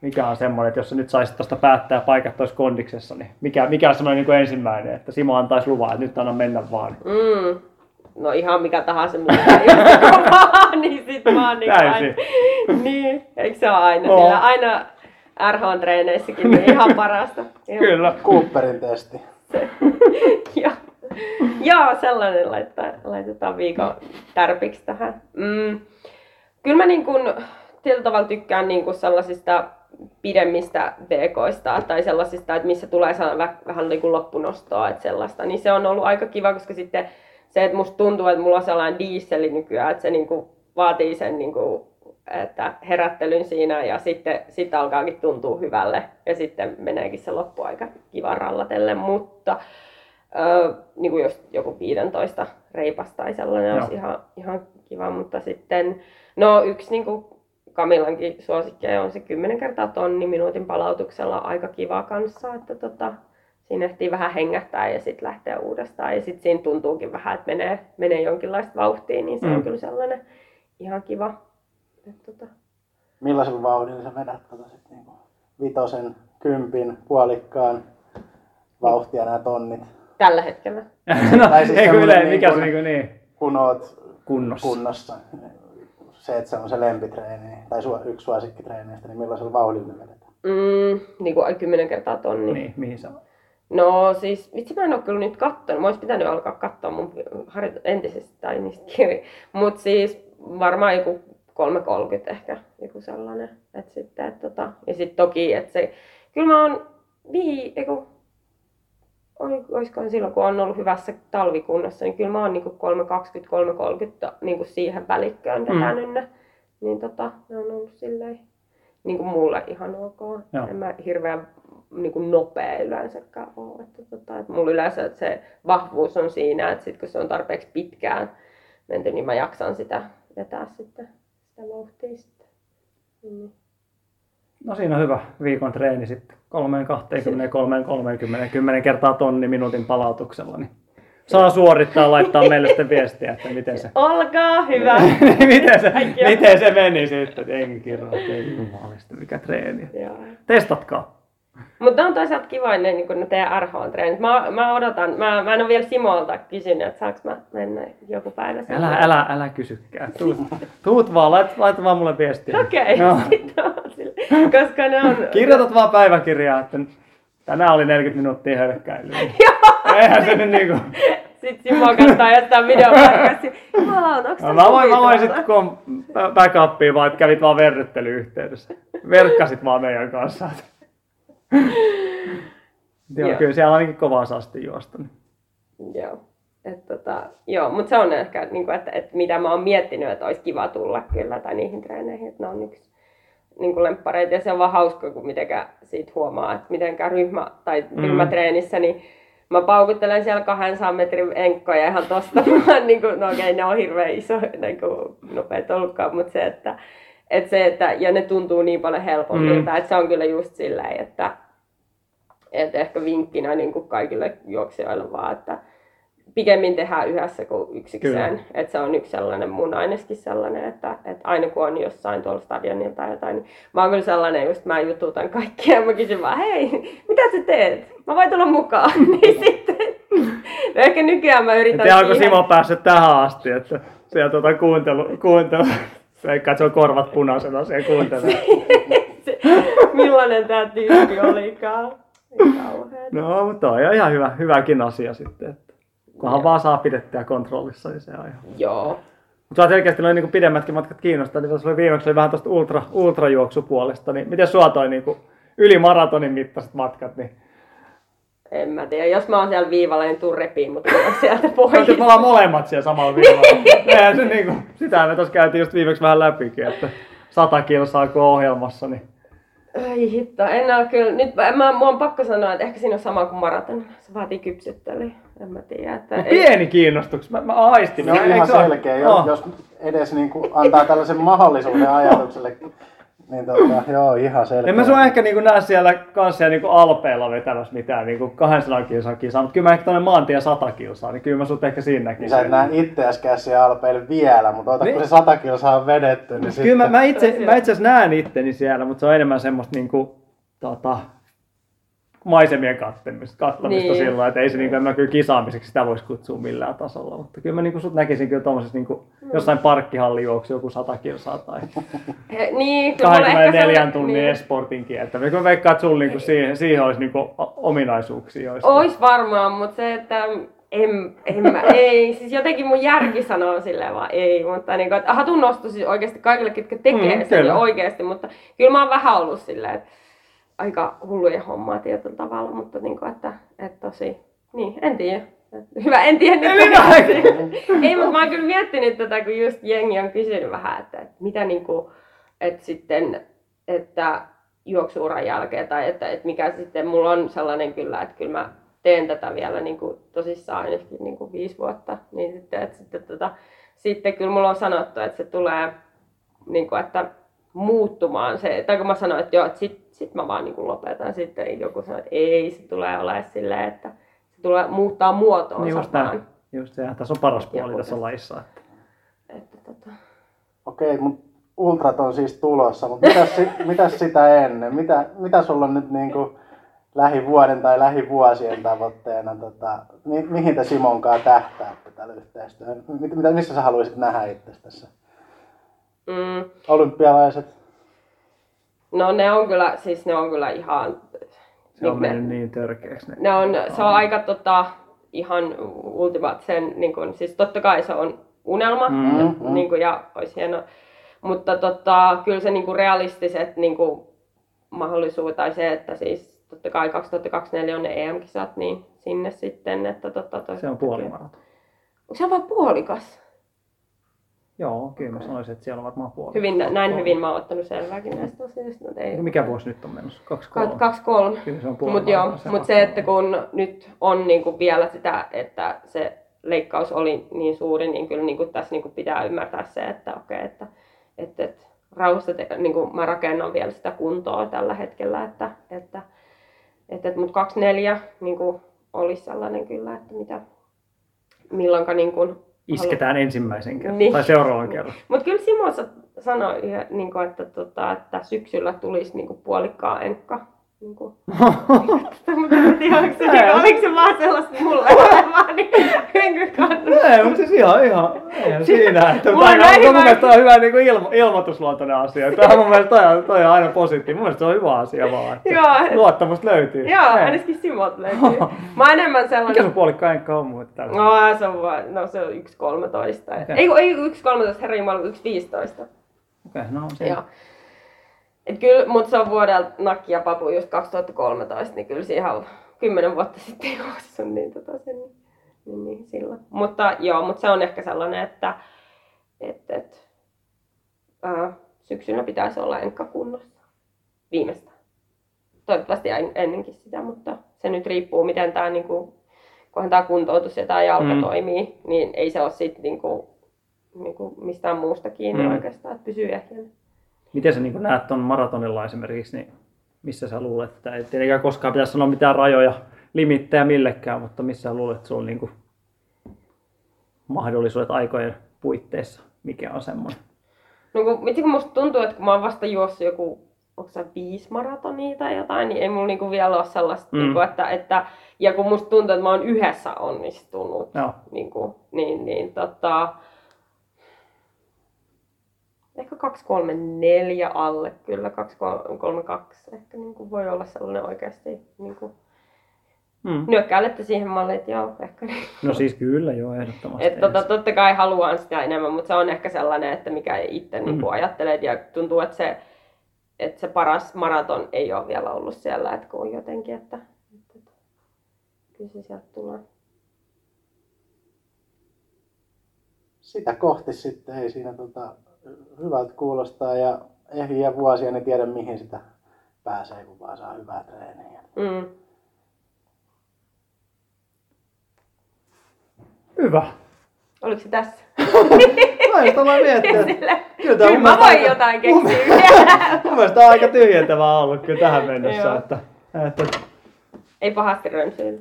Mikä on semmoinen, että jos sä nyt saisit tuosta päättää paikat tuossa kondiksessa, niin mikä, mikä on semmoinen niin ensimmäinen, että Simo antaisi luvan, että nyt anna mennä vaan. Mm. No ihan mikä tahansa, (laughs) kovaa, niin sit vaan niin. Aina, niin, eikö se ole aina? Oo. Sillä aina, RH-treeneissäkin niin ihan parasta. Ihan- Kyllä. Cooperin testi. (laughs) Joo. Joo, sellainen laittaa, laitetaan viikon tärpiksi tähän. Mm. Kyllä mä niin kun, tietyllä tavalla tykkään niin kun sellaisista pidemmistä BKista tai sellaisista, että missä tulee vähän niin kuin loppunostoa, että sellaista, niin se on ollut aika kiva, koska sitten se, että musta tuntuu, että mulla on sellainen dieseli nykyään, että se niin kuin vaatii sen niin kuin, että herättelyn siinä ja sitten, sitten alkaakin tuntua hyvälle ja sitten meneekin se loppuaika kivan rallatelle, mutta Öö, niin kuin jos joku 15 reipas tai sellainen Joo. olisi ihan, ihan kiva, mutta sitten no yksi niin kuin Kamilankin suosikkeja on se 10 kertaa tonni minuutin palautuksella aika kiva kanssa, että tota, siinä ehtii vähän hengähtää ja sitten lähteä uudestaan ja sitten siinä tuntuukin vähän, että menee, menee jonkinlaista vauhtia, niin se Mm. on kyllä sellainen ihan kiva. Tota, Millaisella vauhdilla sä vedät tota sit niinku vitosen, kympin, puolikkaan vauhtia nämä tonnit? tällä hetkellä. (laughs) no, Tai siis ei kyllä, semmoinen mikä niin se kuin- niinku niin Kun oot kunnossa. kunnossa. Se, että se on se lempitreeni tai su- yksi suosikkitreeneistä, niin millaisella vauhdilla ne vedetään? Mm, niin kuin 10 kertaa tonni. Niin, mihin se on? No siis, vitsi mä en ole kyllä nyt kattonut. Mä ois pitänyt alkaa katsoa mun harjoit- entisistä tai niistä kirjoja. Mut siis varmaan joku 3.30 ehkä, joku sellainen. Et sitten, et tota, ja sitten toki, että se, kyllä mä oon vii, eiku, oiskohan silloin, kun on ollut hyvässä talvikunnossa, niin kyllä mä oon niinku 3.20, 3.30 niinku siihen välikköön vetänyt ne. Niin tota, ne on ollut silleen niin kuin mulle ihan ok. Joo. En mä hirveän niin kuin nopea yleensäkään ole. Että, tota, että mulla yleensä se vahvuus on siinä, että sit kun se on tarpeeksi pitkään menty, niin mä jaksan sitä vetää sitten sitä vauhtia sitten. Niin. No siinä on hyvä viikon treeni sitten. 3 20, 3 30, 10 kertaa tonni minuutin palautuksella. Niin saa suorittaa, laittaa meille sitten viestiä, että miten se, Olkaa hyvä! (laughs) miten se, miten se meni sitten. Jengi kirjoitti, että ei jumalista, mikä treeni. Joo. Testatkaa. Mutta on toisaalta kiva ne, niin ne teidän RH-treenit. Mä, mä odotan, mä, mä en ole vielä Simolta kysynyt, että saanko mä mennä joku päivä sinne. Älä, älä, älä kysykään. Tuut, tuut vaan, lait, laita vaan mulle viestiä. Okei, (laughs) Joo. on sille. Koska ne on... Kirjoitat vaan päiväkirjaa, että tänään oli 40 minuuttia hölkkäilyä. (laughs) Eihän se nyt niinku... Sitten Simo videopätkästä. Jumalauta, onko No, mä voin, mä voin sitten kun on backupia vaan, että kävit vaan verryttelyyhteydessä. Verkkasit vaan meidän kanssa. Joo, Joo. kyllä siellä ainakin kovaa sasti juosta. niin. Joo. Et tota, joo, mutta se on ehkä, niin kuin, että, että mitä mä oon miettinyt, että olisi kiva tulla kyllä tai niihin treeneihin, että ne on yksi niin kuin lemppareita ja se on vaan hauska, kun mitenkä siitä huomaa, että mitenkään ryhmä tai Mm. ryhmätreenissä, niin mä paukuttelen siellä 200 metrin enkkoja ihan tosta (laughs) niin kuin, no okei, ne on hirveän iso, niin kuin, nopeat ollutkaan, mutta se, että, että se, että, ja ne tuntuu niin paljon helpommilta, Mm. että se on kyllä just silleen, että, että ehkä vinkkinä niin kuin kaikille juoksijoille vaan, että pikemmin tehdään yhdessä kuin yksikseen. Että se on yksi sellainen, mun aineskin sellainen, että, että aina kun on jossain tuolla stadionilla tai jotain, niin mä oon kyllä sellainen, just mä jututan kaikkia ja mä kysyn vaan, hei, mitä sä teet? Mä voin tulla mukaan. (laughs) niin sitten, no ehkä nykyään mä yritän tiedä, onko Simo päässyt tähän asti, että siellä tuota kuuntelu, kuuntelu. Veikkaa, että se on korvat punaisena siellä kuuntelee. (laughs) se, millainen tämä tyyppi olikaan. No, mutta toi on ihan hyvä, hyväkin asia sitten. Että kunhan Joo. vaan saa pidettyä kontrollissa, niin se on ihan... Joo. Mutta selkeästi noin niin pidemmätkin matkat kiinnostaa, niin tuossa oli viimeksi oli vähän tuosta ultra, ultrajuoksupuolesta, niin miten sua toi niin yli maratonin mittaiset matkat, niin En mä tiedä, jos mä oon siellä viivalla, niin tuu repiin mut ulos sieltä pois. me ollaan molemmat siellä samalla viivalla. (laughs) Eihän se niinku, sitä me tuossa käytiin just viimeksi vähän läpikin, että sata kilsaa kun ohjelmassa, niin Ai hitto, en oo kyllä, nyt mä, mä, mua on pakko sanoa, että ehkä siinä on sama kuin maraton. Se vaatii kypsyttelyä, en mä tiedä. Että ei, pieni kiinnostuks, mä, mä aistin. Se on ihan se ole? selkeä, jos, Oh. jos edes niin kuin antaa tällaisen mahdollisuuden ajatukselle. Niin tota, (clears throat) joo, ihan selkeä. En mä sua ehkä niinku näe siellä kanssa niinku alpeilla vetämässä mitään niinku 200 kilsan kisaa, mutta kyllä mä ehkä tonne maantie 100 kilsaa, niin kyllä mä sut ehkä siinä Niin näkisin. sä et näe itseäskään siellä alpeilla vielä, mutta ota Niin. kun se sata kilsaa on vedetty, niin Kyllä mä, sitten... mä itse, mä itse asiassa näen itteni siellä, mutta se on enemmän semmoista niinku, tota, maisemien kattamista, kattamista Niin. silloin, että ei se niin, mä kyllä kisaamiseksi sitä voisi kutsua millään tasolla, mutta kyllä mä niin sut näkisin kyllä tuommoisessa niin jossain parkkihallijuoksu joku 100 kilsaa tai He- (laughs) Niin, kyllä mulla ehkä 24 sellainen- tunnin niin. esportin kiertä. Mä veikkaan, että sulla niin siihen, siihen olisi niin ominaisuuksia. Joista... Ois varmaan, mutta se, että en, en mä, (laughs) ei, siis jotenkin mun järki sanoo silleen vaan ei, mutta niin kuin, että hatun nosto siis oikeasti kaikille, ketkä tekee Mm, mm, sen kyllä. oikeasti, mutta kyllä mä oon vähän ollut silleen, että aika hulluja hommaa tietyllä tavalla, mutta niin kuin, että, että tosi, niin, en tiedä. Hyvä, en tiedä nyt. (laughs) ei, mutta mä oon kyllä miettinyt tätä, kun just jengi on kysynyt vähän, että, että mitä niin kuin, että sitten, että juoksuuran jälkeen tai että, että mikä sitten, mulla on sellainen kyllä, että kyllä mä teen tätä vielä niin kuin tosissaan ainakin niin kuin viisi vuotta, niin sitten, että sitten, tota, sitten kyllä mulla on sanottu, että se tulee niin kuin, että muuttumaan se, tai kun mä sanoin, että joo, että sit, sit mä vaan niin kuin lopetan, sitten joku sanoi, että ei, se tulee olemaan silleen, että se tulee muuttaa muotoonsa Niin just vaan. näin. Just se, tässä on paras puoli Joku tässä lajissa. Että... Että, tota, Okei, mutta ultrat on siis tulossa, mutta mitäs, si- (laughs) mitäs sitä ennen? Mitä, mitä sulla on nyt niinku lähivuoden tai lähivuosien tavoitteena? Tota, mi- mihin te Simonkaan tähtäätte tällä yhteistyöllä? Mit, mitä, missä sä haluaisit nähdä itse tässä? Mm, Olympialaiset? no ne on kyllä, siis ne on kyllä ihan... Se on ne- mennyt niin törkeäksi. Ne. Ne on, se on aika tota, ihan ultimaattisen, niin kun, siis totta kai se on unelma Mm, mm, mm. Niin kun, ja olisi hieno, mutta tota, kyllä se niin kun, realistiset niin kun, mahdollisuudet tai se, että siis totta kai 2024 on ne EM-kisat, niin sinne sitten, että tota, toi, Se on puolimaraton. Onko se vaan puolikas? Joo, kyllä mä sanoisin, että siellä on varmaan puoli. Hyvin, näin hyvin mä oon ottanut selvääkin näistä asioista, mutta ei. Mikä vuosi nyt on menossa? Kaksi kolme. Kaksi kolme. Kyllä se on Mutta puolimaraton, joo, se mutta se, että kun nyt on niinku vielä sitä, että se leikkaus oli niin suuri, niin kyllä niinku tässä niinku pitää ymmärtää se, että okei, että, että, että rauhassa te, niinku mä rakennan vielä sitä kuntoa tällä hetkellä, että, että, että, että mutta 24 niinku olisi sellainen kyllä, että mitä, milloinka niinku, Isketään ensimmäisen kerran. Niin. Tai seuraavan kerran. mutta kyllä Simo sa- sanoi, niinku, että, tota, että syksyllä tulisi niinku puolikkaa enkka. Niinku. Mutta en tiedä, onko se, niinku, oliko se vaan sellaista mulle (laughs) olevaa, niin en kyllä kannata. Ei, mutta siis ihan, ihan, eihän siinä. Että Mulla on tämä näin on mun hyvä- mielestä on hyvä niin kuin ilmo, ilmoitusluontoinen asia. Tämä on mun mielestä toi, on- toi on aina positiivinen. Mun mielestä se on hyvä asia vaan. Joo. Luottamusta löytyy. Joo, ainakin Simot löytyy. Mä oon enemmän Mikä sellainen... sun puolikka enkka on muuten tällä? No, se on vaan, no se on 1.13. Okei. Ei, ei 1.13, herra jumala, 1.15. Okei, no se. Joo. Et kyllä, mutta se on vuodelta Nakki ja Papu just 2013, niin kyllä siihen on 10 vuotta sitten juossut, niin tota sen, niin, niin silloin. Mutta joo, mutta se on ehkä sellainen, että et, et, ää, syksyllä pitäisi olla enkka kunnossa. Viimeistään. Toivottavasti en- ennenkin sitä, mutta se nyt riippuu, miten tämä niinku, kunhan tämä kuntoutus ja tämä jalka Mm. toimii, niin ei se ole sitten niinku, niinku mistään muusta kiinni mm. oikeastaan, että pysyy ehjänä. Miten sä niin näet tuon maratonilla esimerkiksi, niin missä sä luulet, että ei tietenkään koskaan pitäisi sanoa mitään rajoja, limittejä millekään, mutta missä sä luulet, että sulla on niin kuin mahdollisuudet aikojen puitteissa, mikä on semmoinen? No kun, kun musta tuntuu, että kun mä oon vasta juossut joku, onko se viisi maratonia tai jotain, niin ei mulla niinku vielä ole sellaista, Mm. niinku, että, että, ja kun musta tuntuu, että mä oon yhdessä onnistunut, Joo. niinku, niin, niin tota, ehkä 234 alle, kyllä 232 ehkä niinku voi olla sellainen oikeasti niinku, Mm. nyökkäilette siihen malliin, että joo, ehkä niin. No siis kyllä, joo, ehdottomasti. Et tota, totta kai haluan sitä enemmän, mutta se on ehkä sellainen, että mikä itse mm. niin ajattelee ja tuntuu, että se, että se paras maraton ei ole vielä ollut siellä, että kun jotenkin, että, että, että kyllä se sieltä tulee. Sitä kohti sitten, ei siinä tota, hyvältä kuulostaa ja ehjiä vuosia, niin tiedä mihin sitä pääsee, kun vaan saa hyvää treeniä. Mm. Hyvä. Oliko se tässä? (laughs) Mä aloin miettiä, (laughs) kyllä Kyllä mun mä voin aika- jotain keksiä. Mun mielestä on aika tyhjentävää ollut kyllä tähän mennessä. Että, että, Ei pahasti rönsyillä.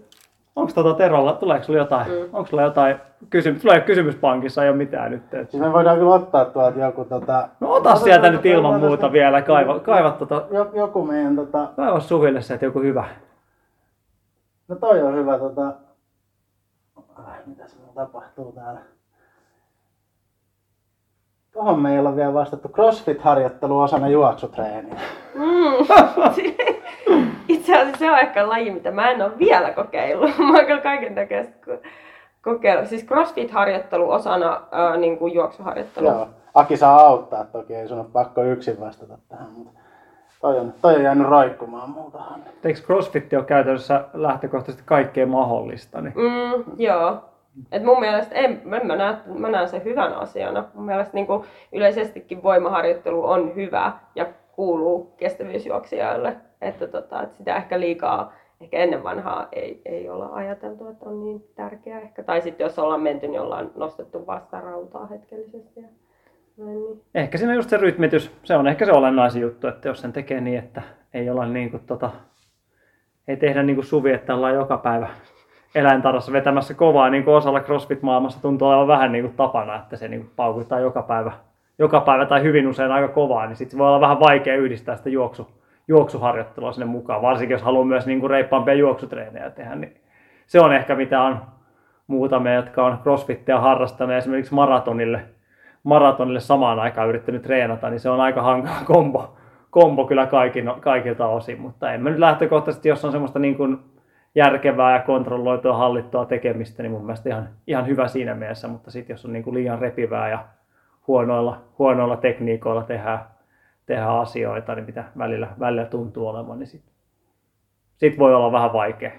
Onko tota Terolla, tuleeko sulla jotain, mm. Onko sulla jotain kysymys, tulee kysymyspankissa ei ole mitään nyt. Et. Siis me voidaan kyllä ottaa tuolta joku tota... No ota sieltä nyt ilman muuta tästä- vielä, kaiva, kaiva, tota, jo- Joku meidän tota... kaiva Suville se, että joku hyvä, No toi on hyvä tota... Ah, mitäs mulla tapahtuu täällä? Tuohon me ei olla vielä vastattu. Crossfit-harjoittelu osana juoksutreeniä. Mm. (laughs) (laughs) Itse asiassa se on ehkä laji, mitä mä en ole vielä kokeillut. (laughs) Mä oon kyllä kaiken näköistä kokeillut. Siis crossfit-harjoittelu osana ää, niin kuin juoksuharjoittelua. Joo. Aki saa auttaa toki, ei sun ole pakko yksin vastata tähän, mutta toi on, toi on jäänyt roikkumaan multahan. Eikö CrossFit ole käytännössä lähtökohtaisesti kaikkea mahdollista? Niin Mm, joo. Et mun mielestä en, en mä, näe, mä näen sen hyvän asiana. Mun mielestä niin kuin yleisestikin voimaharjoittelu on hyvä ja kuuluu kestävyysjuoksijoille. Että, tota, että sitä ehkä liikaa, ehkä ennen vanhaa ei, ei olla ajateltu, että on niin tärkeää ehkä. Tai sitten jos ollaan menty, niin ollaan nostettu vasta rautaa hetkellisesti. Ja niin. ehkä siinä just se rytmitys, se on ehkä se olennaisin juttu, että jos sen tekee niin, että ei olla niin kuin tota, ei tehdä niin kuin Suvi, että ollaan joka päivä eläintarhassa vetämässä kovaa, niin kuin osalla CrossFit-maailmassa tuntuu olevan vähän niin kuin tapana, että se niin kuin paukuttaa joka päivä, joka päivä tai hyvin usein aika kovaa, niin sitten voi olla vähän vaikea yhdistää sitä juoksu, juoksuharjoittelua sinne mukaan, varsinkin jos haluaa myös niin kuin reippaampia juoksutreenejä tehdä, niin se on ehkä mitä on muutamia, jotka on CrossFittia harrastaneet esimerkiksi maratonille, maratonille samaan aikaan yrittänyt treenata, niin se on aika hankala kombo, kombo kyllä kaikin, kaikilta osin, mutta en mä nyt lähtökohtaisesti, jos on semmoista niin kuin järkevää ja kontrolloitua hallittua tekemistä, niin mun mielestä ihan, ihan hyvä siinä mielessä, mutta sitten jos on niin kuin liian repivää ja huonoilla, huonoilla tekniikoilla tehdään, tehdään asioita, niin mitä välillä, välillä tuntuu olevan, niin sitten sit voi olla vähän vaikea.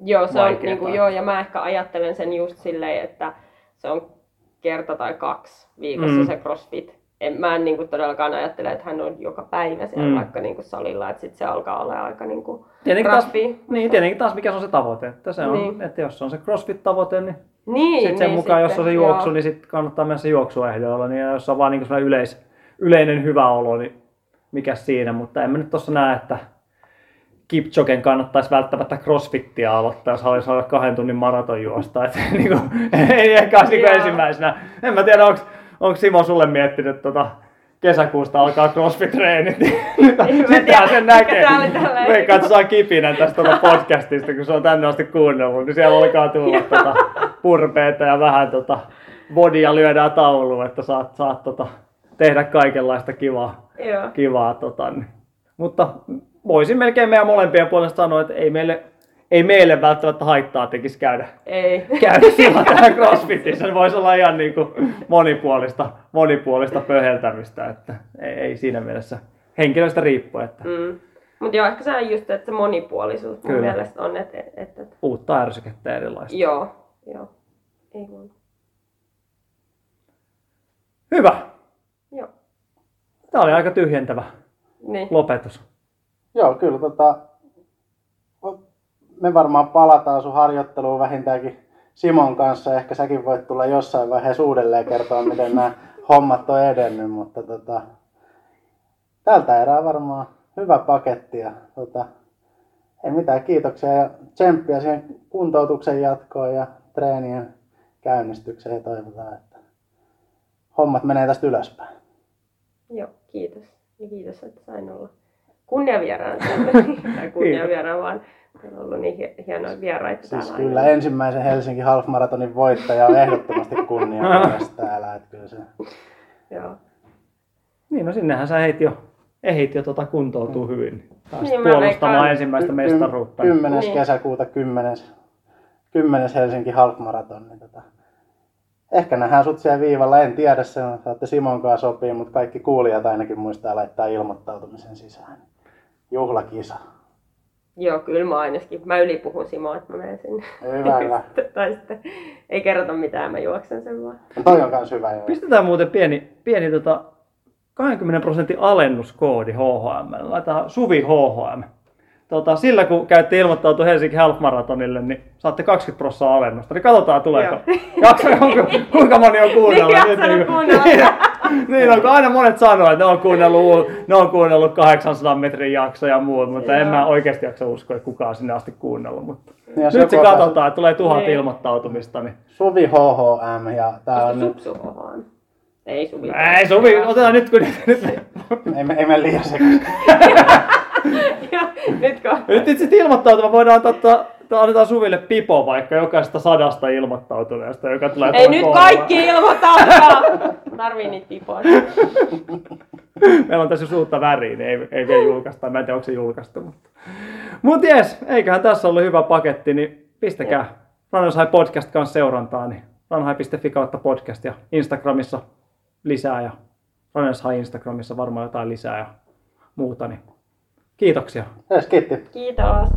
Joo, se on, niin kuin, joo, ja mä ehkä ajattelen sen just silleen, että se on kerta tai kaksi viikossa mm. se crossfit. En, mä en niin kuin, todellakaan ajattele, että hän on joka päivä siellä Mm. mm. vaikka niin kuin, salilla, että sit se alkaa olla aika niin kuin, Tietenkin taas, raspia. niin, tietenkin taas mikä se on se tavoite. Että, se on, Niin. että jos on se CrossFit-tavoite, niin Niin, sitten sen niin mukaan, jos on se sitten, juoksu, joo. niin sitten kannattaa mennä se juoksuehdoilla. Niin jos on vaan niin kuin yleis, yleinen hyvä olo, niin mikä siinä. Mutta en mä nyt tuossa näe, että Kipchogen kannattaisi välttämättä crossfittiä aloittaa, jos haluaisi saada kahden tunnin maraton juosta. Et, niin kuin, ei ehkä olisi niin ensimmäisenä. En mä tiedä, onko Simo sulle miettinyt tota, kesäkuusta alkaa crossfit-treenit, (laughs) niin sittenhän sen näkee. että saa kipinän tästä tuota podcastista, kun se on tänne asti kuunnellut, niin siellä alkaa tulla tota purpeita ja vähän tota bodia lyödään tauluun, että saat, saat tota, tehdä kaikenlaista kivaa. Joo. kivaa tota, niin. Mutta voisin melkein meidän molempien puolesta sanoa, että ei meille, ei meille välttämättä haittaa tekisi käydä, Ei. käydä sillä tähän crossfitissä. Se voisi olla ihan niin kuin monipuolista, monipuolista pöheltämistä, että ei, ei siinä mielessä henkilöstä riippuen, että Mm. Mutta joo, ehkä se on just, että se monipuolisuus mun Kyllä. mielestä on, että, että, uutta ärsykettä erilaista. joo, joo. Ei voi. Hyvä. Joo. Tämä oli aika tyhjentävä Niin. lopetus. Joo, kyllä tota, me varmaan palataan sun harjoitteluun vähintäänkin Simon kanssa. Ehkä säkin voit tulla jossain vaiheessa uudelleen kertoa, miten nämä hommat on edennyt, mutta tota, tältä erää varmaan hyvä paketti ja tota, ei mitään kiitoksia ja tsemppiä siihen kuntoutuksen jatkoon ja treenien käynnistykseen ja toivotaan, että hommat menee tästä ylöspäin. Joo, kiitos. Ja kiitos, että sain olla kunniavieraan. (laughs) tai kunniavieraan, vaan on ollut niin hie- hienoja vieraita Siis täällä. kyllä ensimmäisen Helsinki Half Maratonin voittaja on ehdottomasti kunnia (laughs) täällä. Että kyllä se, Joo. Niin, no sinnehän sä ehdit jo, ehdit jo tota kuntoutuu hyvin. Taas Niin, puolustamaan ensimmäistä mestaruutta. 10. Niin. kesäkuuta 10. 10. Helsinki Half Marathon. Niin tota, ehkä nähdään sut siellä viivalla, en tiedä, se on, saatte Simon kanssa sopii, mutta kaikki kuulijat ainakin muistaa laittaa ilmoittautumisen sisään. Juhlakisa. Joo, kyllä mä ainakin. Mä ylipuhun Simoa, että mä menen sinne. Hyvä, hyvä. (laughs) tai sitten ei kerrota mitään, mä juoksen sen vaan. No toi on kans hyvä. Joo. Pistetään muuten pieni, pieni tota 20 prosentin alennuskoodi HHM. Laitetaan Suvi HHM. Tota, sillä kun käytte ilmoittautua Helsinki Half Marathonille, niin saatte 20 prosenttia alennusta. Niin katsotaan tuleeko. Jaksa, onko, kuinka moni on kuunnellut. Niin, kuunnella. (laughs) niin on, kun aina monet sanoo, että ne on kuunnellut, ne on kuunnellut 800 metrin jaksoja ja muut, mutta en Joo. mä oikeasti jaksa uskoa, että kukaan sinne asti kuunnellut. Mutta Niin, jos nyt se katsotaan, että tulee tuhat Niin. ilmoittautumista. Niin... Suvi HHM ja tää on nyt. Ei Suvi. Ei Suvi, otetaan nyt kun (laughs) nyt, ei, me- ei mene liian sekaisin. (laughs) Nyt kun... nyt itse ilmoittautuma voidaan ottaa annetaan Suville pipo vaikka jokaista sadasta ilmoittautuneesta, joka tulee Ei nyt kohdalla. kaikki ilmoittautukaa! (laughs) Tarvii niitä pipoja. Meillä on tässä just uutta väriä, niin ei, ei vielä julkaista. Mä en tiedä, onko se julkaistu. Mutta Mut jes, eiköhän tässä ollut hyvä paketti, niin pistäkää Rannoshai podcast kanssa seurantaa, niin ranhai.fi kautta podcast ja Instagramissa lisää ja Rannoshai Instagramissa varmaan jotain lisää ja muuta, niin kiitoksia. Ees, kiitti. Kiitos.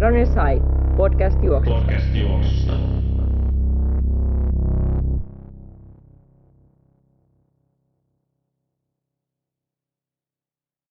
Runners High, podcast juoksusta. Podcast juoksusta.